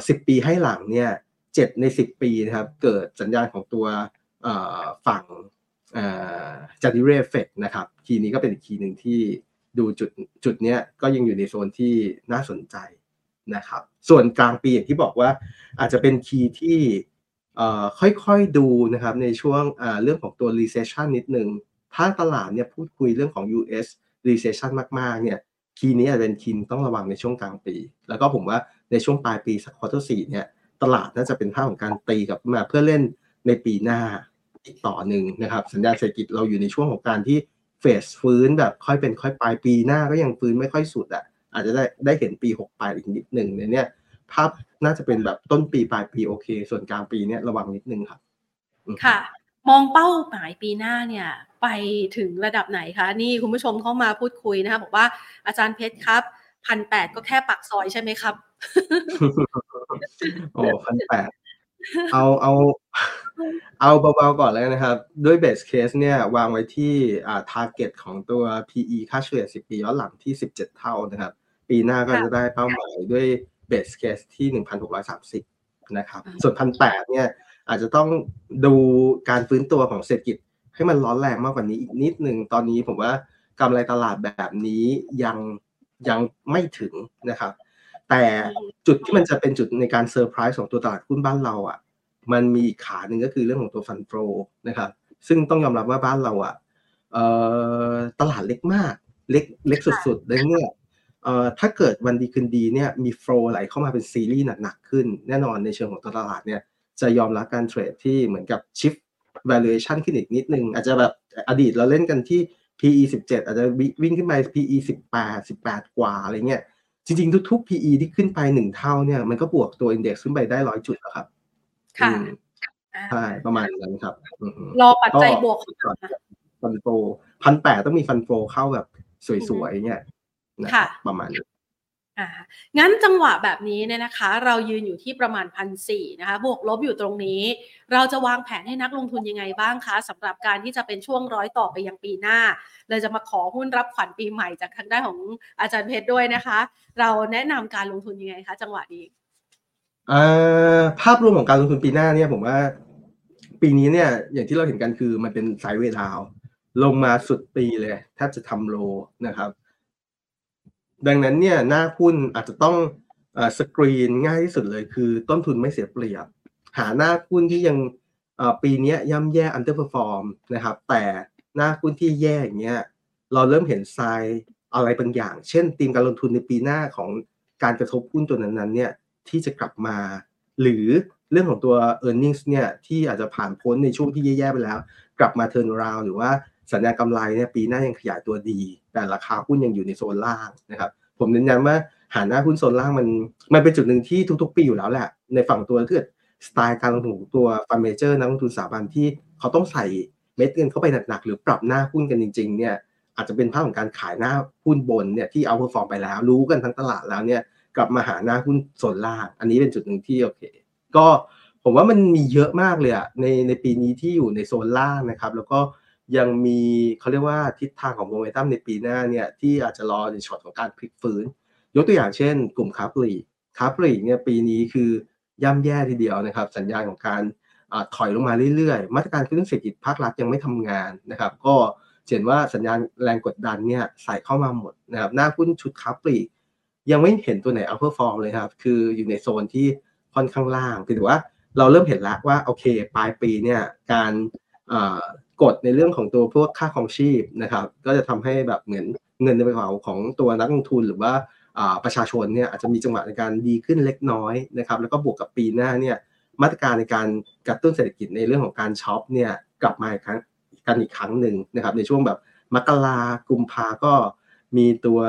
สิบปีให้หลังเนี่ยเจ็ดในสิบปีนะครับเกิดสัญญาณของตัวฝั่งJanuary effect นะครับ key นี้ก็เป็นอีก key หนึ่งที่ดูจุดจุดเนี้ยก็ยังอยู่ในโซนที่น่าสนใจนะครับ ส่วนกลางปีอย่างที่บอกว่าอาจจะเป็น key ที่ค่อยๆดูนะครับในช่วงเรื่องของตัว recession นิดนึง ถ้าตลาดเนี่ยพูดคุยเรื่องของ US recession มากๆเนี่ย key นี้อาจจะเป็น key ต้องระวังในช่วงกลางปี แล้วก็ผมว่าในช่วงปลายปีสัก quarter สี่เนี่ยตลาดน่าจะเป็นภาพของการตีกลับมาเพื่อเล่นในปีหน้าอีกต่อหนึ่งนะครับ สัญญาณเศรษฐกิจเราอยู่ในช่วงของการที่เฟสฟื้นแบบค่อยเป็นค่อยปลายปีหน้าก็ยังฟื้นไม่ค่อยสุดอะอาจจะได้ได้เห็นปีหกปลายอีกนิดหนึ่งในเนี้ยภาพน่าจะเป็นแบบต้นปีปลายปีโอเค ส่วนกลางปีเนี้ยระวังนิดนึงครับ ค่ะ มองเป้าหมายปีหน้าเนี่ยไปถึงระดับไหนคะ นี่คุณผู้ชมเข้ามาพูดคุยนะคะบอกว่าอาจารย์เพชรครับพันแปดก็แค่ปักซอยใช่ไหมครับ โอ้พันแปดเอาเอาเอาเบาๆก่อนเลยนะครับ ด้วย base case เนี่ยวางไว้ที่อ่า target ของตัว PE ค่าเฉลี่ย 10 ปีย้อนหลังที่ 17 เท่านะครับ ปีหน้าก็จะได้เป้าหมายด้วย base case ที่ 1,630 นะครับ ส่วนพันแปดเนี่ย อาจจะต้องดูการฟื้นตัวของเศรษฐกิจให้มันร้อนแรงมากกว่านี้อีกนิดหนึ่งตอนนี้ผมว่ากำไรตลาดแบบนี้ยังยังไม่ถึงนะครับ แต่จุดที่มันจะเป็นจุดในการเซอร์ไพรส์ของตัวตลาดหุ้นบ้านเราอะ มันมีอีกขาหนึ่งก็คือเรื่องของตัว fund flow นะครับ ซึ่งต้องยอมรับว่าบ้านเราอะตลาดเล็กมาก เล็กเล็กสุดๆเลยเนี่ยถ้าเกิดวันดีคืนดีเนี่ยมี flow ไหลเข้ามาเป็นซีรีส์หนักๆขึ้น แน่นอนในเชิงของตัวตลาดเนี่ย จะยอมรับการเทรดที่เหมือนกับชิฟ valuation ขึ้นอีกนิดนึง อาจจะแบบอดีตเราเล่นกันที่ PE 17 อาจจะวิ่งขึ้นไป PE 18 18 กว่าอะไรเงี้ยจริงๆ ทุกๆ PE ที่ขึ้นไปหนึ่งเท่าเนี่ยมันก็บวกตัว index ขึ้นไปได้ร้อยจุดแล้วครับ ค่ะใช่ประมาณนั้นครับรอปัจจัยบวกฟันโฟพันแปดต้องมีฟันโฟเข้าแบบสวยๆเนี่ยประมาณนี้ อ่างั้นจังหวะแบบนี้เนี่ยนะคะ เรายืนอยู่ที่ประมาณพันสี่นะคะบวกลบอยู่ตรงนี้ เราจะวางแผนให้นักลงทุนยังไงบ้างคะสำหรับการที่จะเป็นช่วงร้อยต่อไปยังปีหน้าเลยจะมาขอหุ้นรับขวัญปีใหม่จากทางด้านของอาจารย์เพชรด้วยนะคะ เราแนะนำการลงทุนยังไงคะจังหวะนี้ภาพรวมของการลงทุนปีหน้าเนี่ยผมว่า ปีนี้เนี่ยอย่างที่เราเห็นกันคือมันเป็นไซด์เวดาว ลงมาสุดปีเลยแทบจะทำโลนะครับ ดังนั้นเนี่ยหน้าหุ้นอาจจะต้องสกรีนง่ายที่สุดเลยคือต้นทุนไม่เสียเปรียบ หาหน้าหุ้นที่ยังปีนี้ย่ำแย่ underperform นะครับแต่หน้าหุ้นที่แย่อย่างเงี้ยเราเริ่มเห็นไซน์อะไรบางอย่าง เช่นตีมการลงทุนในปีหน้าของการกระทบหุ้นตัวนั้นๆเนี่ยที่จะกลับมา หรือเรื่องของตัว e a r n i n g เนี่ยที่อาจจะผ่านพ้นในช่วงที่แย่ๆไปแล้ว กลับมา turn around หรือว่า สัญญาณกำไรเนี่ยปีหน้ายังขยายตัวดี แต่ราคาหุ้นยังอยู่ในโซนล่างนะครับผมเน้นย้ำว่าหาหน้าหุ้นโซนล่างมันมันเป็นจุดหนึ่งที่ทุกๆ ปีอยู่แล้วแหละ ในฝั่งตัวเกิดสไตล์การลงทุนของตัว fund manager นักลงทุนสถาบันที่เขาต้องใส่เม็ดเงินเข้าไปหนักๆหรือปรับหน้าหุ้นกันจริงๆเนี่ยอาจจะเป็นภาพของการขายหน้าหุ้นบนเนี่ยที่ outperform ไปแล้ว รู้กันทั้งตลาดแล้วเนี่ยกลับมาหาหน้าหุ้นโซนล่าง อันนี้เป็นจุดหนึ่งที่โอเค ก็ผมว่ามันมีเยอะมากเลยอะในในปีนี้ที่อยู่ในโซนล่างนะครับ แล้วก็ ยังมีเขาเรียกว่าทิศทางของโมเมนตัมในปีหน้าเนี่ยที่อาจจะรอในช็อตของการพลิกฟื้น ยกตัวอย่างเช่น กลุ่มค้าปลีกค้าปลีกเนี่ยปีนี้คือย่ำแย่ทีเดียวนะครับ สัญญาณของการอถอยลงมาเรื่อยๆ มาตรการกระตุ้นเศรษฐกิจภาครัฐยังไม่ทำงานนะครับ ก็เห็นว่าสัญญาณแรงกดดันเนี่ยใส่เข้ามาหมดนะครับหน้าหุ้นชุดค้าปลีกยังไม่เห็นตัวไหน outperform เลยครับ คืออยู่ในโซนที่ค่อนข้างล่างคือถือว่าเราเริ่มเห็นแล้วว่าโอเค ปลายปีเนี่ยการ กดในเรื่องของตัวพวกค่าครองชีพนะครับ ก็จะทำให้แบบเหมือนเงินในกระเป๋าของตัวนักลงทุนหรือว่าประชาชนเนี่ยอาจจะมีจังหวะในการดีขึ้นเล็กน้อยนะครับ แล้วก็บวกกับปีหน้าเนี่ยมาตรการในการกระตุ้นเศรษฐกิจในเรื่องของการช็อปเนี่ยกลับมาอีกครั้งกันอีกครั้งหนึ่งนะครับ ในช่วงแบบมกรากุมภาก็มีตัว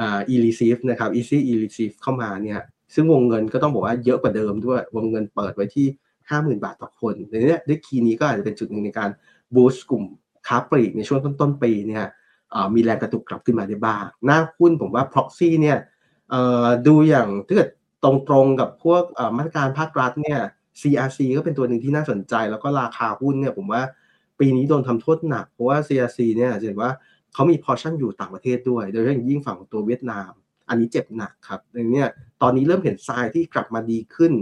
อ่า e-receipt นะครับ easy e-receipt เข้ามาเนี่ยซึ่งวงเงินก็ต้องบอกว่าเยอะกว่าเดิมด้วย วงเงินเปิดไว้ที่ 50,000 บาทต่อคนในนี้ด้วยคีย์นี้ก็อาจจะเป็นจุดหนึ่งในการ บูสต์กลุ่มค้าปลีกในช่วงต้นๆปีเนี่ยมีแรงกระตุกกลับขึ้นมาได้บ้าง หน้าหุ้นผมว่า proxy เนี่ยดูอย่างถ้าเกิดตรงๆกับพวกมาตรการภาครัฐเนี่ย CRC ก็เป็นตัวหนึ่งที่น่าสนใจ แล้วก็ราคาหุ้นเนี่ยผมว่าปีนี้โดนทำโทษหนัก เพราะว่า CRC เนี่ยเห็นว่าเขามีพอชั่นอยู่ต่างประเทศด้วย โดยเฉพาะยิ่งฝั่งตัวเวียดนาม อันนี้เจ็บหนักครับดังนี้ตอนนี้เริ่มเห็นทรายที่กลับมาดีขึ้น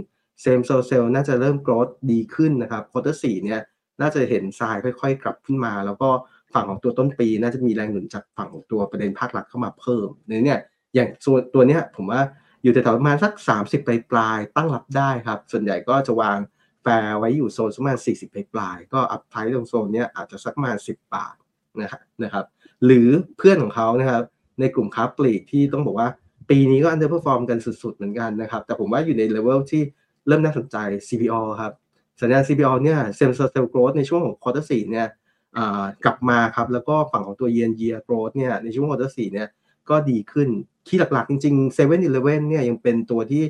same store sales น่าจะเริ่ม growth ดีขึ้นนะครับ quarter สี่เนี่ย น่าจะเห็นทรายค่อยๆ กลับขึ้นมา แล้วก็ฝั่งของตัวต้นปี น่าจะมีแรงหนุนจากฝั่งของตัวประเด็นภาครัฐเข้ามาเพิ่มในเนี่ยอย่างส่วนตัวเนี้ยผมว่าอยู่แถวประมาณสัก 30 ปลายปลายตั้งรับได้ครับ ส่วนใหญ่ก็จะวางแฟร์ไว้อยู่โซนประมาณ 40 ปลายปลายก็อัพไพร์ตรงโซนเนี้ยอาจจะสักประมาณ 10 บาทนะครับนะครับ หรือเพื่อนของเขานะครับในกลุ่มค้าปลีกที่ต้องบอกว่า ปีนี้ก็ underperform กันสุดๆเหมือนกันนะครับ แต่ผมว่าอยู่ในเลเวลที่เริ่มน่าสนใจ CPALL ครับ สัญญาณ CPO เนี่ยเซมเซอร์เซลโกรดในช่วงของ quarter สี่เนี่ยกลับมาครับ แล้วก็ฝั่งของตัว year on year growth เนี่ยในช่วง quarter สี่เนี่ยก็ดีขึ้นที่หลักๆ จริงๆ7 e เ e ่ e อเลเวนเนี่ยยังเป็นตัวที่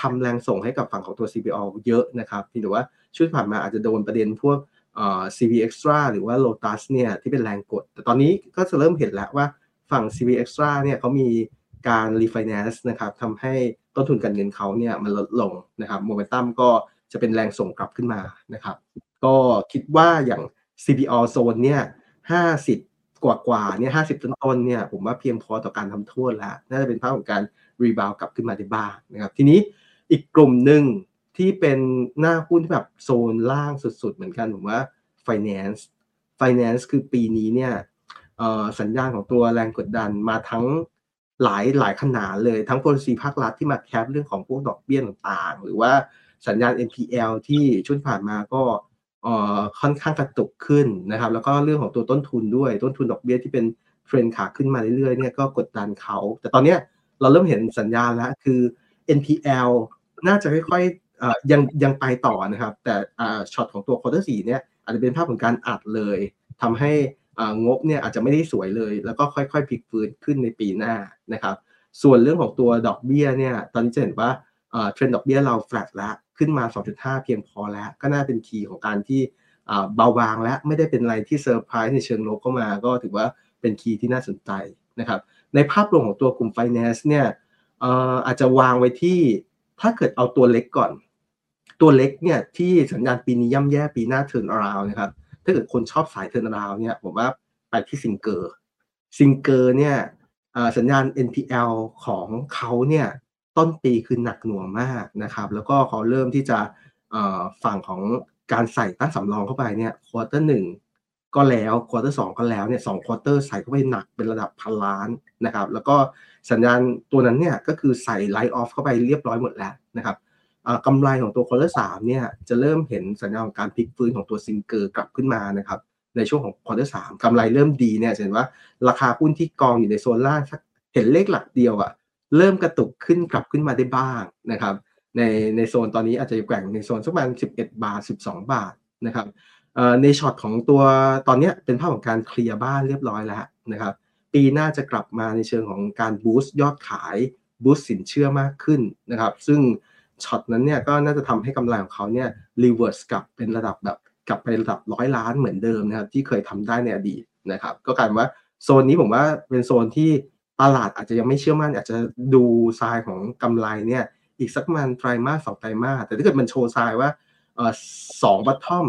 ทำแรงส่งให้กับฝั่งของตัว CPO เยอะนะครับที่แต่ว่าช่วงผ่านมาอาจจะโดนประเด็นพวก CP Extra หรือว่า Lotus เนี่ยที่เป็นแรงกด แต่ตอนนี้ก็จะเริ่มเห็นแล้วว่าฝั่ง CP Extra เนี่ยเขามีการ refinance นะครับทำให้ต้นทุนการเงินเขาเนี่ยมันลดลงนะครับโมเมนตัมก็ จะเป็นแรงส่งกลับขึ้นมานะครับ ก็คิดว่าอย่าง CPO โซนเนี่ย50กว่ากว่าเนี่ย50ต้นต้นเนี่ยผมว่าเพียงพอต่อการทำโทษแล้ว น่าจะเป็นภาพของการรีบาวกลับขึ้นมาได้บ้างนะครับ ทีนี้อีกกลุ่มหนึ่งที่เป็นหน้าหุ้นที่แบบโซนล่างสุดๆ เหมือนกันผมว่า finance finance คือปีนี้เนี่ยสัญญาณของตัวแรงกดดันมาทั้งหลายหลายขนาดเลยทั้ง policy ภาครัฐที่มาแคปเรื่องของพวกดอกเบี้ยต่างๆ หรือว่า สัญญาณ NPL ที่ช่วงผ่านมาก็ค่อนข้างกระตุกขึ้นนะครับ แล้วก็เรื่องของตัวต้นทุนด้วยต้นทุนดอกเบี้ยที่เป็นเทรนขาขึ้นมาเรื่อยๆเนี่ยก็กดดันเขา แต่ตอนนี้เราเริ่มเห็นสัญญาณแล้วคือ NPL น่าจะค่อยๆยังยังไปต่อนะครับ แต่ช็อตของตัว quarter สี่เนี่ยอาจจะเป็นภาพของการอัดเลยทำให้งบเนี่ยอาจจะไม่ได้สวยเลย แล้วก็ค่อยๆพลิกฟื้นขึ้นในปีหน้านะครับ ส่วนเรื่องของตัวดอกเบี้ยเนี่ยตอนนี้จะเห็นว่าเทรนด์ดอกเบี้ยเราแฟลตแล้ว ขึ้นมา 2.5 เพียงพอแล้ว ก็น่าเป็น key ของการที่เบาบางและไม่ได้เป็นอะไรที่เซอร์ไพรส์ในเชิงลบเข้ามา ก็ถือว่าเป็น key ที่น่าสนใจนะครับในภาพรวมของตัวกลุ่ม Finance เนี่ยอาจจะวางไว้ที่ถ้าเกิดเอาตัวเล็กก่อน ตัวเล็กเนี่ยที่สัญญาณปีนี้ย่ำแย่ปีหน้า turnaround นะครับถ้าเกิดคนชอบสาย turnaround เนี่ยผมว่าไปที่ซิงเกอร์ซิงเกอร์เนี่ยสัญญาณ NPL ของเขาเนี่ย ต้นปีคือหนักหน่วงมากนะครับ แล้วก็เขาเริ่มที่จะฝั่งของการใส่ตั้งสำรองเข้าไปเนี่ย quarter หนึ่งก็แล้ว quarter สองก็แล้วเนี่ยสอง quarter ใส่เข้าไปหนักเป็นระดับพันล้านนะครับ แล้วก็สัญญาณตัวนั้นเนี่ยก็คือใส่ write off เข้าไปเรียบร้อยหมดแล้วนะครับกำไรของตัว quarter สามเนี่ยจะเริ่มเห็นสัญญาณของการพลิกฟื้นของตัวซิงเกอร์กลับขึ้นมานะครับ ในช่วงของ quarter สามกำไรเริ่มดีเนี่ยเห็นว่าราคาหุ้นที่กองอยู่ในโซนล่างเห็นเลขหลักเดียวอะ เริ่มกระตุกขึ้นกลับขึ้นมาได้บ้างนะครับ ในในโซนตอนนี้อาจจะแกว่งในโซนสักประมาณ11 บาท 12 บาทนะครับในช็อตของตัวตอนนี้เป็นภาพของการเคลียร์บ้านเรียบร้อยแล้วนะครับ ปีหน้าจะกลับมาในเชิงของการ boost ยอดขาย boost สินเชื่อมากขึ้นนะครับ ซึ่งช็อตนั้นเนี่ยก็น่าจะทำให้กำไรของเขาเนี่ย reverse กลับเป็นระดับแบบกลับไประดับร้อยล้านเหมือนเดิมนะครับที่เคยทำได้ในอดีตนะครับ ก็กลายเป็นว่าโซนนี้ผมว่าเป็นโซนที่ ตลาดอาจจะยังไม่เชื่อมั่นอาจจะดูทรายของกำไรเนี่ยอีกสักมันไตรมาสสองไตรมาสแต่ถ้าเกิดมันโชว์ทรายว่าสองบัตทอม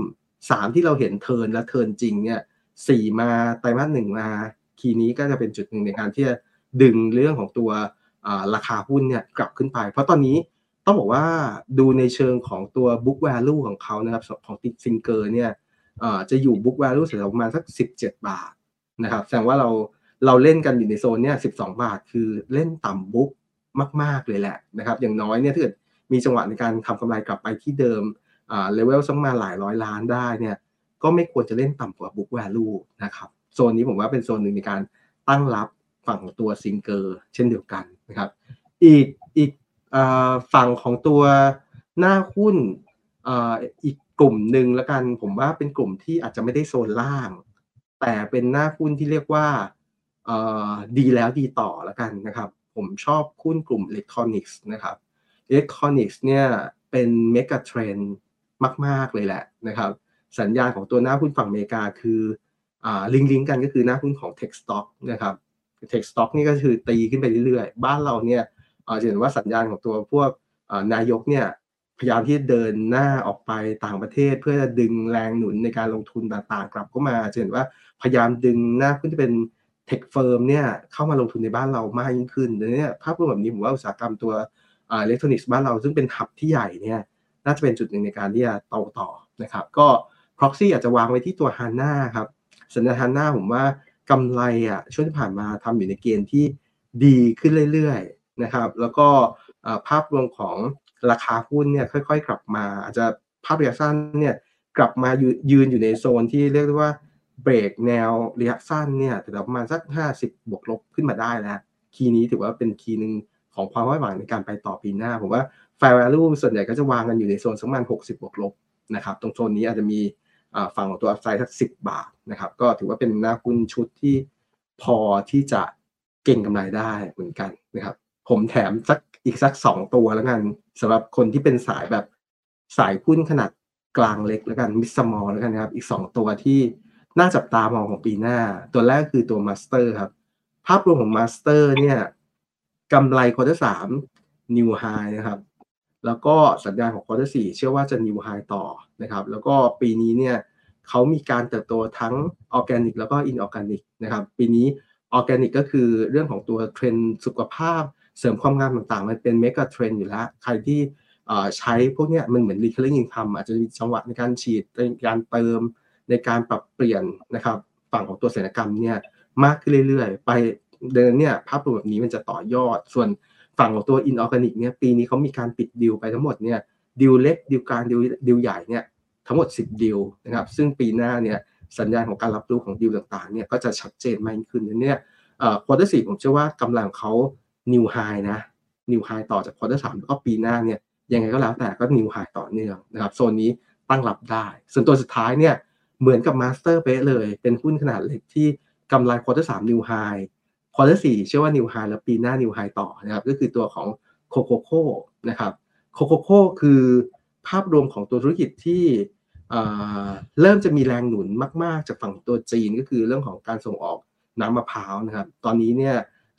สามที่เราเห็นเทินและเทินจริงเนี่ยสี่มาไตรมาสหนึ่งมาคีนี้ก็จะเป็นจุดหนึ่งในการที่จะดึงเรื่องของตัวราคาหุ้นเนี่ยกลับขึ้นไป เพราะตอนนี้ต้องบอกว่าดูในเชิงของตัว book value ของเขานะครับของติดซิงเกอร์เนี่ยจะอยู่ book value ถึงประมาณสัก 17 บาทนะครับแสดงว่าเรา เราเล่นกันอยู่ในโซนเนี่ย12บาทคือเล่นต่ำบุ๊กมาก ๆ เลยแหละนะครับ อย่างน้อยเนี่ยถ้าเกิดมีจังหวะในการทำกำไรกลับไปที่เดิมอ่าเลเวลสักมาหลายร้อยล้านได้เนี่ยก็ไม่ควรจะเล่นต่ำกว่า book value นะครับโซนนี้ผมว่าเป็นโซนหนึ่งในการตั้งรับฝั่งของตัวซิงเกอร์เช่นเดียวกันนะครับ อีกอีกฝั่งของตัวหน้าหุ้นอีกกลุ่มหนึ่งล้วกัน ผมว่าเป็นกลุ่มที่อาจจะไม่ได้โซนล่าง แต่เป็นหน้าหุ้นที่เรียกว่า ดีแล้วดีต่อแล้วกันนะครับ ผมชอบหุ้นกลุ่มอิเล็กทรอนิกส์นะครับอิเล็กทรอนิกส์เนี่ยเป็นเมกะเทรนด์มาก ๆ เลยแหละนะครับ สัญญาณของตัวหน้าหุ้นฝั่งอเมริกาคือ link link กันก็คือหน้าหุ้นของ Tech Stock นะครับ Tech Stock นี่ก็คือตีขึ้นไปเรื่อยๆ บ้านเราเนี่ยจะเห็นว่าสัญญาณของตัวพวกนายกเนี่ยพยายามที่เดินหน้าออกไปต่างประเทศ เพื่อจะดึงแรงหนุนในการลงทุนต่างๆ กลับเข้ามาจะเห็นว่าพยายามดึงหน้าหุ้นที่เป็น Tech Firm เนี่ยเข้ามาลงทุนในบ้านเรามากยิ่งขึ้นดังนี้ภาพรวมแบบนี้ผมว่าอุตสาหกรรมตัวอิเล็กทรอนิกส์บ้านเราซึ่งเป็น hub ที่ใหญ่เนี่ยน่าจะเป็นจุดหนึ่งในการที่จะโตต่อนะครับ ก็ proxy อาจจะวางไว้ที่ตัวฮาน่าครับ สัญญาณฮาน่าผมว่ากำไรอะช่วงที่ผ่านมาทำอยู่ในเกณฑ์ที่ดีขึ้นเรื่อยๆนะครับ แล้วก็ภาพรวมของราคาหุ้นเนี่ยค่อยๆ กลับมา อาจจะภาพระยะสั้นเนี่ยกลับมายืนอยู่ในโซนที่เรียกได้ว่า เบรกแนวระยะสั้นเนี่ยแต่ประมาณสัก 50 บวกลบขึ้นมาได้แล้ว คีย์นี้ถือว่าเป็นคีย์หนึ่งของความไว้หวังในการไปต่อปีหน้า ผมว่า fair value ส่วนใหญ่ก็จะวางกันอยู่ในโซนสักประมาณ60 บวกลบนะครับ ตรงโซนนี้อาจจะมีฝั่งของตัวอัพไซด์สัก 10 บาทนะครับ ก็ถือว่าเป็นหน้าหุ้นชุดที่พอที่จะเก่งกำไรได้เหมือนกันนะครับ ผมแถมสักอีกสัก 2 ตัวแล้วกันสำหรับคนที่เป็นสายแบบสายหุ้นขนาดกลางเล็กแล้วกัน mid small แล้วกันนะครับ อีก 2 ตัวที่ น่าจับตามองของปีหน้า ตัวแรกคือตัวมาสเตอร์ครับ ภาพรวมของมาสเตอร์เนี่ยกำไร quarter สาม new high นะครับ แล้วก็สัญญาณของ quarter สี่เชื่อว่าจะ new high ต่อนะครับ แล้วก็ปีนี้เนี่ยเขามีการเติบโตทั้งออร์แกนิกแล้วก็ inorganic นะครับ ปีนี้ออร์แกนิกก็คือเรื่องของตัวเทรนด์สุขภาพ เสริมความงามต่างๆ มันเป็นเมกะเทรนด์อยู่แล้ว ใครที่ใช้พวกนี้มันเหมือน recurring income อาจจะมีจังหวะในการฉีดในการเติม ในการปรับเปลี่ยนนะครับฝั่งของตัวศัลยกรรมเนี่ยมากขึ้นเรื่อยๆ ไปเดินเนี่ยภาพรวมแบบนี้มันจะต่อยอด ส่วนฝั่งของตัว inorganic เนี่ยปีนี้เขามีการปิดดิวไปทั้งหมดเนี่ยดิวเล็กดิวกลางดิวดิวใหญ่เนี่ยทั้งหมด 10 ดิวนะครับซึ่งปีหน้าเนี่ยสัญญาณของการรับรู้ของดิวต่างๆเนี่ยก็จะชัดเจนมากขึ้นเนี่ย quarter สี่ผมเชื่อว่ากำไรเขา new high นะ new high ต่อจาก quarter สามแล้วก็ปีหน้าเนี่ยยังไงก็แล้วแต่ก็ new high ต่อเนื่องนะครับโซนนี้ตั้งรับได้ ส่วนตัวสุดท้ายเนี่ย เหมือนกับมาสเตอร์เป๊ะเลย เป็นหุ้นขนาดเล็กที่กำไร quarter สาม new high quarter สี่เชื่อว่า new high แล้วปีหน้า new high ต่อนะครับ ก็คือตัวของโคโคโค่นะครับโคโคโค่คือภาพรวมของตัวธุรกิจที่เริ่มจะมีแรงหนุนมาก ๆ จากฝั่งตัวจีนก็คือเรื่องของการส่งออกน้ำมะพร้าวนะครับ ตอนนี้เนี่ย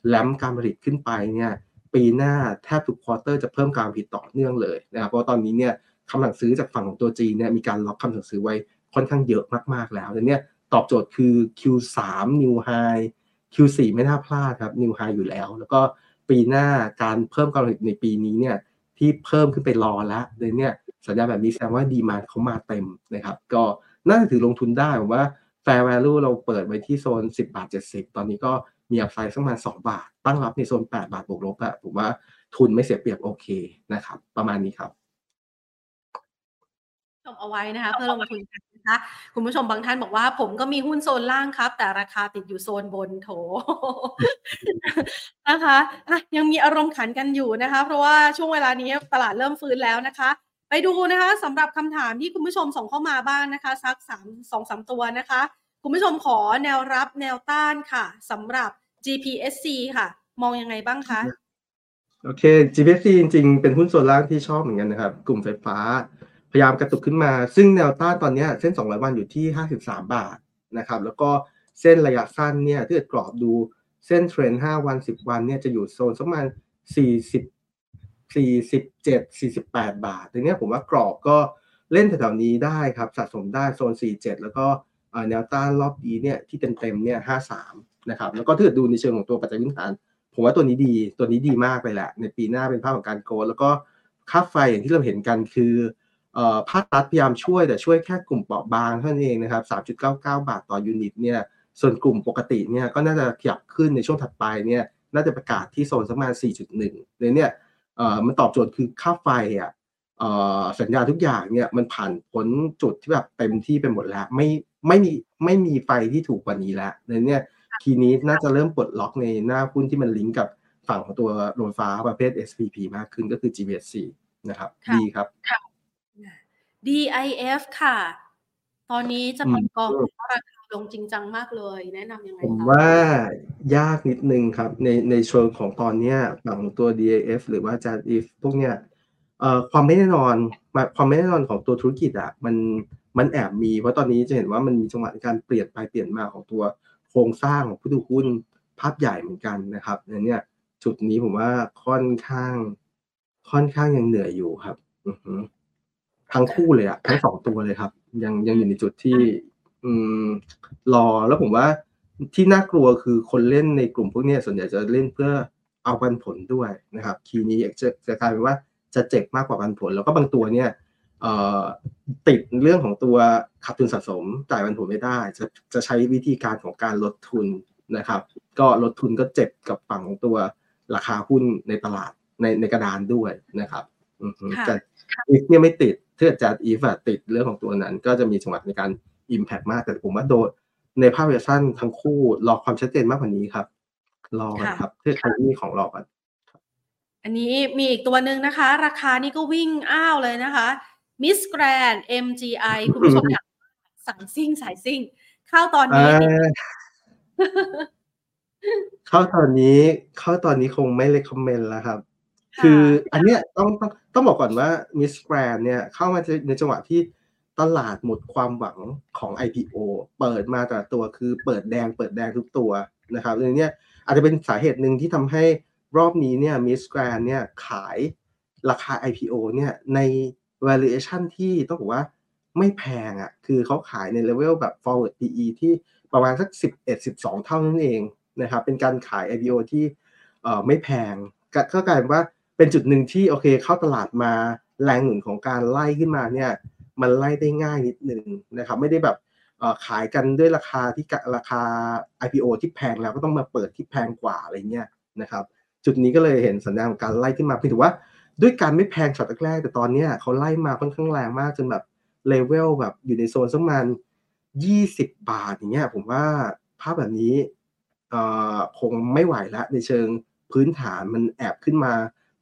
แลมการผลิตขึ้นไปเนี่ยปีหน้าแทบทุกควอเตอร์จะเพิ่มการผลิตต่อเนื่องเลยนะครับเพราะตอนนี้เนี่ยคำสั่งซื้อจากฝั่งของตัวจีนเนี่ยมีการล็อกคำสั่งซื้อไว้ ค่อนข้างเยอะมากๆแล้วแต่เนี้ยตอบโจทย์คือ Q3 New High Q4 ไม่น่าพลาดครับ New High อยู่แล้ว แล้วก็ปีหน้าการเพิ่มการผลิตในปีนี้เนี่ยที่เพิ่มขึ้นไปรอแล้วเลยเนี่ยสัญญาแบบนี้แสดงว่าดีมาเขามาเต็มนะครับ ก็น่าจะถือลงทุนได้ผมว่า Fair Value เราเปิดไว้ที่โซน 10 บาท 70 ตอนนี้ก็มีอัพไซด์สักประมาณ2บาท ตั้งรับในโซน 8 บาทบวกลบอะผมว่าทุนไม่เสียเปรียบโอเคนะครับ ประมาณนี้ครับ มเอาไว้นะคะ เพื่อลงทุนกันนะคะคุณผู้ชมบางท่านบอกว่า ผมก็มีหุ้นโซนล่างครับ แต่ราคาติดอยู่โซนบนโถนะคะอะยังมีอารมณ์ขันกันอยู่นะคะ เพราะว่าช่วงเวลานี้ตลาดเริ่มฟื้นแล้วนะคะ ไปดูนะคะสำหรับคำถามที่คุณผู้ชมส่งเข้ามาบ้างนะคะสักสามสองสามตัวนะคะ คุณผู้ชมขอแนวรับแนวต้านค่ะสำหรับ GPSC ค่ะ มองยังไงบ้างคะโอเค GPC จริงๆ เป็นหุ้นส่วนล่างที่ชอบเหมือนกันนะครับ กลุ่มไฟฟ้า พยายามกระตุกขึ้นมา ซึ่งแนวต้านตอนนี้เส้น 200 วันอยู่ที่ 53 บาทนะครับ แล้วก็เส้นระยะสั้นเนี่ยถ้าเกิดกรอบดูเส้นเทรนด์5วัน 10 วันเนี่ยจะอยู่โซนสักประมาณ40 47 48 บาททีเนี้ผมว่ากรอบก็เล่นแถวๆนี้ได้ครับ สะสมได้โซน 47 แล้วก็แนวต้านรอบนี้เนี่ยที่เต็มๆเนี่ย53 นะครับ แล้วก็ถ้าเกิดดูในเชิงของตัวปัจจัยพื้นฐาน ผมว่าตัวนี้ดีตัวนี้ดีมากเลยแหละ ในปีหน้าเป็นภาพของการโกลแล้วก็ค่าไฟอย่างที่เราเห็นกันคือ ภาครัฐพยายามช่วยแต่ช่วยแค่กลุ่มเปราะบางเท่านั้นเองนะครับ3.99 บาทต่อยูนิตเนี่ยส่วนกลุ่มปกติเนี่ยก็น่าจะขยับขึ้นในช่วงถัดไปเนี่ยน่าจะประกาศที่โซนสักประมาณ 4.1เลยเนี่ยเอ่อมันตอบโจทย์คือค่าไฟอะเอ่อสัญญาทุกอย่างเนี่ยมันผ่านพ้นจุดที่แบบเต็มที่ไปหมดแล้ว ไม่ไม่มีไม่มีไฟที่ถูกกว่านี้แล้วเลยเนี่ยทีนี้น่าจะเริ่มปลดล็อกในหน้าหุ้นที่มันลิงก์กับฝั่งของตัวโรงไฟฟ้าประเภท SPP มากขึ้นก็คือ GBSC นะครับค่ะดีครับ DIF ค่ะ ตอนนี้จะอืมเปิดกองเพราะราคาลงจริงจังมากเลย แนะนำยังไงผมคะว่ายากนิดนึงครับ ในในเชิงของตอนเนี้ยฝั่งของตัว DAF หรือว่า JADIF พวกเนี้ยเอ่อความไม่แน่นอนมาความไม่แน่นอนของตัวธุรกิจอะมันมันแอบมีเพราะตอนนี้จะเห็นว่ามันมีจังหวะในการเปลี่ยนไปเปลี่ยนมาของตัวโครงสร้างของผู้ถือหุ้นภาพใหญ่เหมือนกันนะครับอันเนี้ยจุดนี้ผมว่าค่อนข้าง ค่อนข้างยังเหนื่อยอยู่ครับ อือฮึ ทั้งคู่เลยอะทั้งสองตัวเลยครับ ยังยังอยู่ในจุดที่ อืมรอแล้วผมว่าที่น่ากลัวคือคนเล่นในกลุ่มพวกเนี้ยส่วนใหญ่จะเล่นเพื่อเอาปันผลด้วยนะครับ คีย์นี้จะจะกลายเป็นว่าจะเจ็บมากกว่าปันผล แล้วก็บางตัวเนี่ยเอ่อติดเรื่องของตัวขาดทุนสะสมจ่ายปันผลไม่ได้ จะจะใช้วิธีการของการลดทุนนะครับ ก็ลดทุนก็เจ็บกับฝั่งของตัวราคาหุ้นในตลาดในในกระดานด้วยนะครับอือฮึค่ะแต่อีฟเนี่ยไม่ติด ถ้าเกิดจะอีฟอะติดเรื่องของตัวนั้น ก็จะมีจังหวะในการ impact มาก แต่ผมว่าโดยในภาพระยะสั้นทั้งคู่รอความชัดเจนมากกว่านี้ครับ รอกันค่ะครับถ้าใครที่มีของรอกันอันนี้มีอีกตัวหนึ่งนะคะ ราคานี่ก็วิ่งอ้าวเลยนะคะ Miss Grand MGI คุณผู้ชมอยากสั่งซิ่งสายซิ่ง เข้าตอนนี้เอ่อเข้าตอนนี้ เข้าตอนนี้คงไม่เล c คอมเมนต์แล้วครับค่ะคืออันเนี้ยต้องต้อง ต้องบอกก่อนว่า Miss Grand เนี่ยเข้ามาในจังหวะที่ตลาดหมดความหวังของ IPO เปิดมาแต่ตัวคือเปิดแดงเปิดแดงทุกตัวนะครับดังนั้นเนี่ยอาจจะเป็นสาเหตุหนึ่งที่ทำให้รอบนี้เนี่ย Miss Grand เนี่ยขายราคา IPO เนี่ยใน valuation ที่ต้องบอกว่าไม่แพงอะคือเขาขายในเลเวลแบบ forward PE ที่ประมาณสัก 11-12 เท่านั้นเองนะครับเป็นการขาย IPO ที่เอ่ไม่แพงก็กลายเป็นว่า เป็นจุดหนึ่งที่โอเคเข้าตลาดมาแรงหนุนของการไล่ขึ้นมาเนี่ยมันไล่ได้ง่ายนิดนึงนะครับไม่ได้แบบขายกันด้วยราคาที่ราคา IPO ที่แพงแล้วก็ต้องมาเปิดที่แพงกว่าอะไรเงี้ยนะครับจุดนี้ก็เลยเห็นสัญญาณของการไล่ขึ้นมาเพียงแต่ว่าด้วยการไม่แพงช็อตแรกแต่ตอนเนี้ยเขาไล่มาค่อนข้างแรงมากจนแบบเลเวลแบบอยู่ในโซนสักประมาณ20 บาทอย่างเงี้ยผมว่าภาพแบบนี้คงไม่ไหวแล้วในเชิงพื้นฐานมันแอบขึ้นมา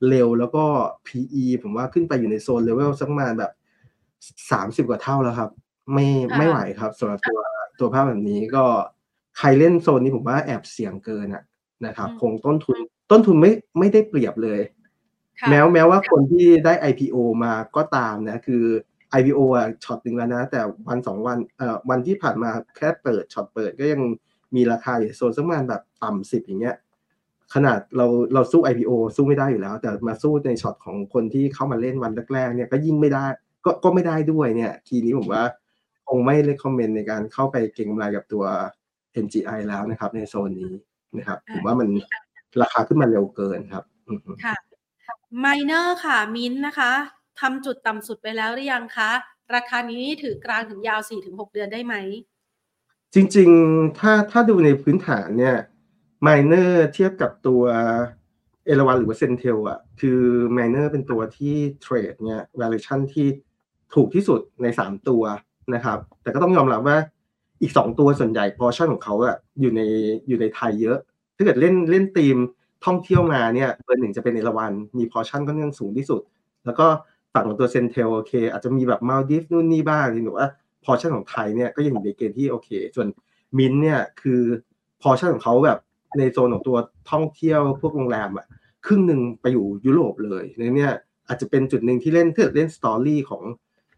เร็วแล้วก็ PE ผมว่าขึ้นไปอยู่ในโซนเลเวลสักประมาณแบบ30กว่าเท่าแล้วครับ ไม่ค่ะไม่ไหวครับสำหรับตัวตัวภาพแบบนี้ก็ใครเล่นโซนนี้ผมว่าแอบเสี่ยงเกินอะนะครับคงต้นทุนต้นทุนไม่ไม่ได้เปรียบเลยค่ะแม้แม้ว่าคนที่ได้ IPO มาก็ตามนะ คือ IPO อะช็อตหนึ่งแล้วนะ แต่วันสองวันเอ่อวันที่ผ่านมาแค่เปิดช็อตเปิดก็ยังมีราคาอยู่โซนสักประมาณแบบต่ำสิบอย่างเงี้ย ขนาดเราเราสู้ IPO สู้ไม่ได้อยู่แล้ว แต่มาสู้ในช็อตของคนที่เข้ามาเล่นวันแรกๆเนี่ยก็ยิ่งไม่ได้ก็ก็ไม่ได้ด้วยเนี่ยทีนี้ผมว่าคงไม่ recommend ในการเข้าไปเก็งกำไรกับตัว MGI แล้วนะครับ ในโซนนี้นะครับผมว่ามันราคาขึ้นมาเร็วเกินครับอือฮึค่ะไมเนอร์ค่ะ มินนะคะทำจุดต่ำสุดไปแล้วหรือยังคะ ราคานี้ถือกลางถึงยาว 4-6 เดือนได้ไหม จริง ๆ ถ้าถ้าดูในพื้นฐานเนี่ย miner เทียบกับตัวเอราวันหรือว่าเซนเทลอะคือ miner เป็นตัวที่เทรดเนี่ย valuation ที่ถูกที่สุดใน 3 ตัวนะครับ แต่ก็ต้องยอมรับว่าอีก 2 ตัวส่วนใหญ่ portion ของเขาอะอยู่ในอยู่ในไทยเยอะ ถ้าเกิดเล่นเล่นทีมท่องเที่ยวมาเนี่ยเบอร์หนึ่งจะเป็นเอราวันมี portion ค่อนข้างสูงที่สุด แล้วก็ฝั่งของตัวเซนเทลโอเค อาจจะมีแบบมาลดิฟนู่นนี่บ้างหรือว่า portion ของไทยเนี่ยก็ยังอยู่ในเกณฑ์ที่โอเค ส่วนมินเนี่ยคือ portion ของเขาแบบ ในโซนของตัวท่องเที่ยวพวกโรงแรมอะครึ่งหนึ่งไปอยู่ยุโรปเลยในเนี่ยอาจจะเป็นจุดหนึ่งที่เล่นถ้าเล่นสตอรี่ของ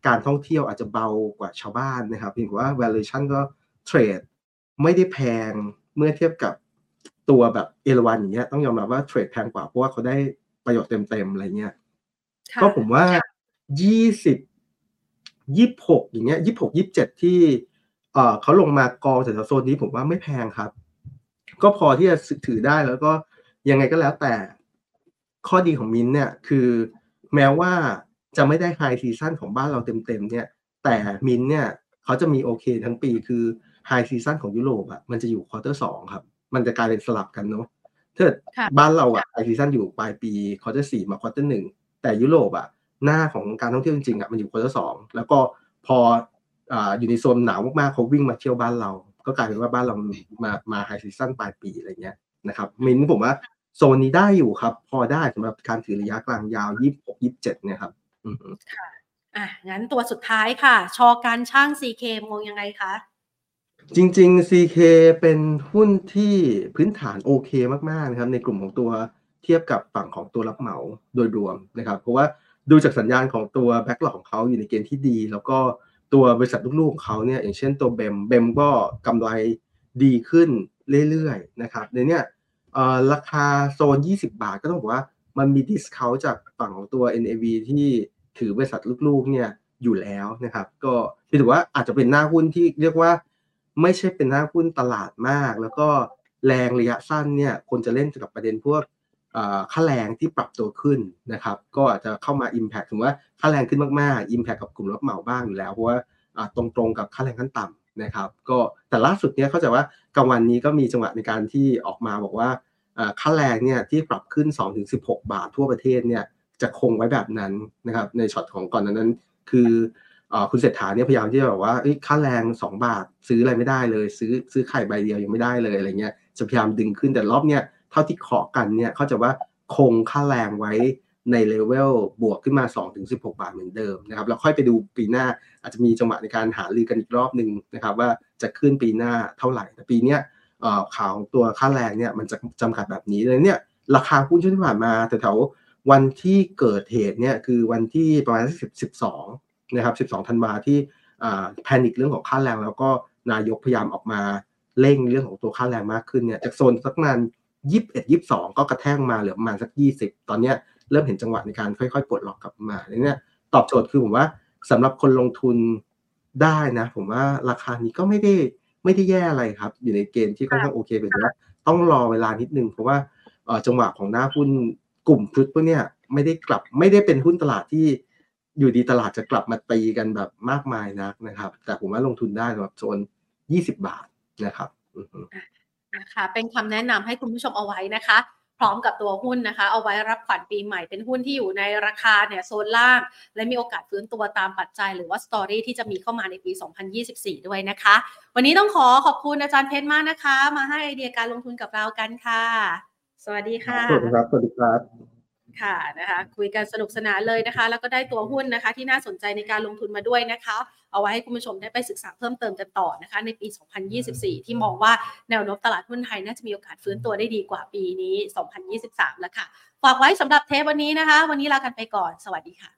การท่องเที่ยวอาจจะเบากว่าชาวบ้านนะครับเพียงแต่ว่า valuation ก็เทรดไม่ได้แพงเมื่อเทียบกับตัวแบบเอราวันอย่างเงี้ยต้องยอมรับว่าเทรดแพงกว่าเพราะว่าเขาได้ประโยชน์เต็มๆอะไรเงี้ยก็ผมว่ายี่สิบยี่หกอย่างเงี้ยยี่หกยี่เจ็ดที่เอ่อเขาลงมากองแถวโซนนี้ผมว่าไม่แพงครับ ก็พอที่จะถือได้แล้วก็ยังไงก็แล้วแต่ ข้อดีของมินเนี่ยคือแม้ว่าจะไม่ได้ high season ของบ้านเราเต็มๆเนี่ย แต่มินเนี่ยเขาจะมีโอเคทั้งปีคือ high season ของยุโรปอะมันจะอยู่ quarter สองครับ มันจะกลายเป็นสลับกันเนาะถ้าบ้านเราอะ high season อยู่ปลายปี quarter สี่มา quarter หนึ่งแต่ยุโรปอะหน้าของการท่องเที่ยวจริงๆอะมันอยู่ quarter สองแล้วก็พออ่าอยู่ในโซนหนาวมากๆเขาวิ่งมาเที่ยวบ้านเรา ก็กลายเป็นว่าบ้านเรามามาไฮซีซั่นปลายปีอะไรเงี้ยนะครับมินผมว่าโซนนี้ได้อยู่ครับ พอได้สำหรับการถือระยะกลางยาวยี่สิบหกยี่สิบเจ็ดเนี่ยครับค่ะอะ งั้นตัวสุดท้ายค่ะ ชอการช่าง CK มองยังไงคะ จริง ๆ CK เป็นหุ้นที่พื้นฐานโอเคมากๆนะครับ ในกลุ่มของตัวเทียบกับฝั่งของตัวรับเหมาโดยรวมนะครับ เพราะว่าดูจากสัญญาณของตัว backlog ของเขาอยู่ในเกณฑ์ที่ดี แล้วก็ ตัวบริษัทลูกๆของเขาเนี่ยอย่างเช่นตัว BEM BEM ก็กำไรดีขึ้นเรื่อยๆนะครับในเนี้ยราคาโซน 20 บาทก็ต้องบอกว่ามันมี discount จากฝั่งของตัว NAV ที่ถือบริษัทลูกๆเนี่ยอยู่แล้วนะครับ ก็ถือว่าอาจจะเป็นหน้าหุ้นที่เรียกว่า ไม่ใช่เป็นหน้าหุ้นตลาดมาก แล้วก็แรงระยะสั้นเนี่ยคนจะเล่นกับประเด็นพวก ค่าแรงที่ปรับตัวขึ้นนะครับ ก็อาจจะเข้ามา Impact ถึงว่าค่าแรงขึ้นมากๆ Impact กับกลุ่มรับเหมาบ้างอยู่แล้ว เพราะว่าตรงๆกับค่าแรงขั้นต่ำนะครับ ก็แต่ล่าสุดเนี่ยเข้าใจว่ากลางวันนี้ก็มีจังหวะในการที่ออกมาบอกว่าค่าแรงเนี่ยที่ปรับขึ้น 2-16 บาททั่วประเทศเนี่ยจะคงไว้แบบนั้นนะครับในช็อตของก่อนนั้น คือคุณเศรษฐาเนี่ยพยายามที่จะบอกว่าค่าแรง 2 บาทซื้ออะไรไม่ได้เลย ซื้อซื้อไข่ใบเดียวยังไม่ได้เลยอะไรเงี้ยจะพยายามดึงขึ้นแต่รอบเนี้ย เท่าที่เคาะกันเนี่ยเขาจะว่าคงค่าแรงไว้ในเลเวลบวกขึ้นมา 2-16 บาทเหมือนเดิมนะครับแล้วค่อยไปดูปีหน้าอาจจะมีจังหวะในการหาลือกันอีกรอบหนึ่งนะครับว่าจะขึ้นปีหน้าเท่าไหร่แต่ปีเนี้ยข่าวตัวค่าแรงเนี่ยมันจะจำกัดแบบนี้เลยเนี่ยราคาหุ้นช่วงที่ผ่านมาแถววันที่เกิดเหตุเนี่ยคือวันที่ประมาณสิบสิบสองนะครับสิบสองธันวาที่แพนิคเรื่องของค่าแรง แล้วก็นายกพยายามออกมาเร่งเรื่องของตัวค่าแรงมากขึ้นเนี่ยจากโซนสักนั้น ยี่สิบเอ็ดยี่สิบสองก็กระแทกมาเหลือประมาณสักยี่สิบตอนเนี้ยเริ่มเห็นจังหวะในการค่อยๆปลดล็อกกลับมาเนี่ยตอบโจทย์คือผมว่าสำหรับคนลงทุนได้นะ ผมว่าราคานี้ก็ไม่ได้ไม่ได้แย่อะไรครับ อยู่ในเกณฑ์ที่ค่อนข้างโอเคเป็นว่าต้องรอเวลานิดนึงเพราะว่าจังหวะของหน้าหุ้นกลุ่มพุทพวกเนี้ยไม่ได้กลับไม่ได้เป็นหุ้นตลาดที่อยู่ดีตลาดจะกลับมาตีกันแบบมากมายนักนะครับ แต่ผมว่าลงทุนได้สำหรับโซน 20 บาทนะครับ นะคะ เป็นคำแนะนำให้คุณผู้ชมเอาไว้นะคะ พร้อมกับตัวหุ้นนะคะ เอาไว้รับขวัญปีใหม่เป็นหุ้นที่อยู่ในราคาเนี่ยโซนล่าง และมีโอกาสฟื้นตัวตามปัจจัย หรือว่าสตอรี่ที่จะมีเข้ามาในปี 2024 ด้วยนะคะ วันนี้ต้องขอขอบคุณอาจารย์เพชรมากนะคะ มาให้ไอเดียการลงทุนกับเรากันค่ะ สวัสดีค่ะสวัสดีครับสวัสดีครับ ค่ะนะคะคุยกันสนุกสนานเลยนะคะ แล้วก็ได้ตัวหุ้นนะคะ ที่น่าสนใจในการลงทุนมาด้วยนะคะ เอาไว้ให้คุณผู้ชมได้ไปศึกษาเพิ่มเติมกันต่อนะคะ ในปี 2024 ที่มองว่าแนวโน้มตลาดหุ้นไทยน่าจะมีโอกาสฟื้นตัวได้ดีกว่าปีนี้ 2023 แล้วค่ะ ฝากไว้สำหรับเทปวันนี้นะคะ วันนี้ลากันไปก่อน สวัสดีค่ะ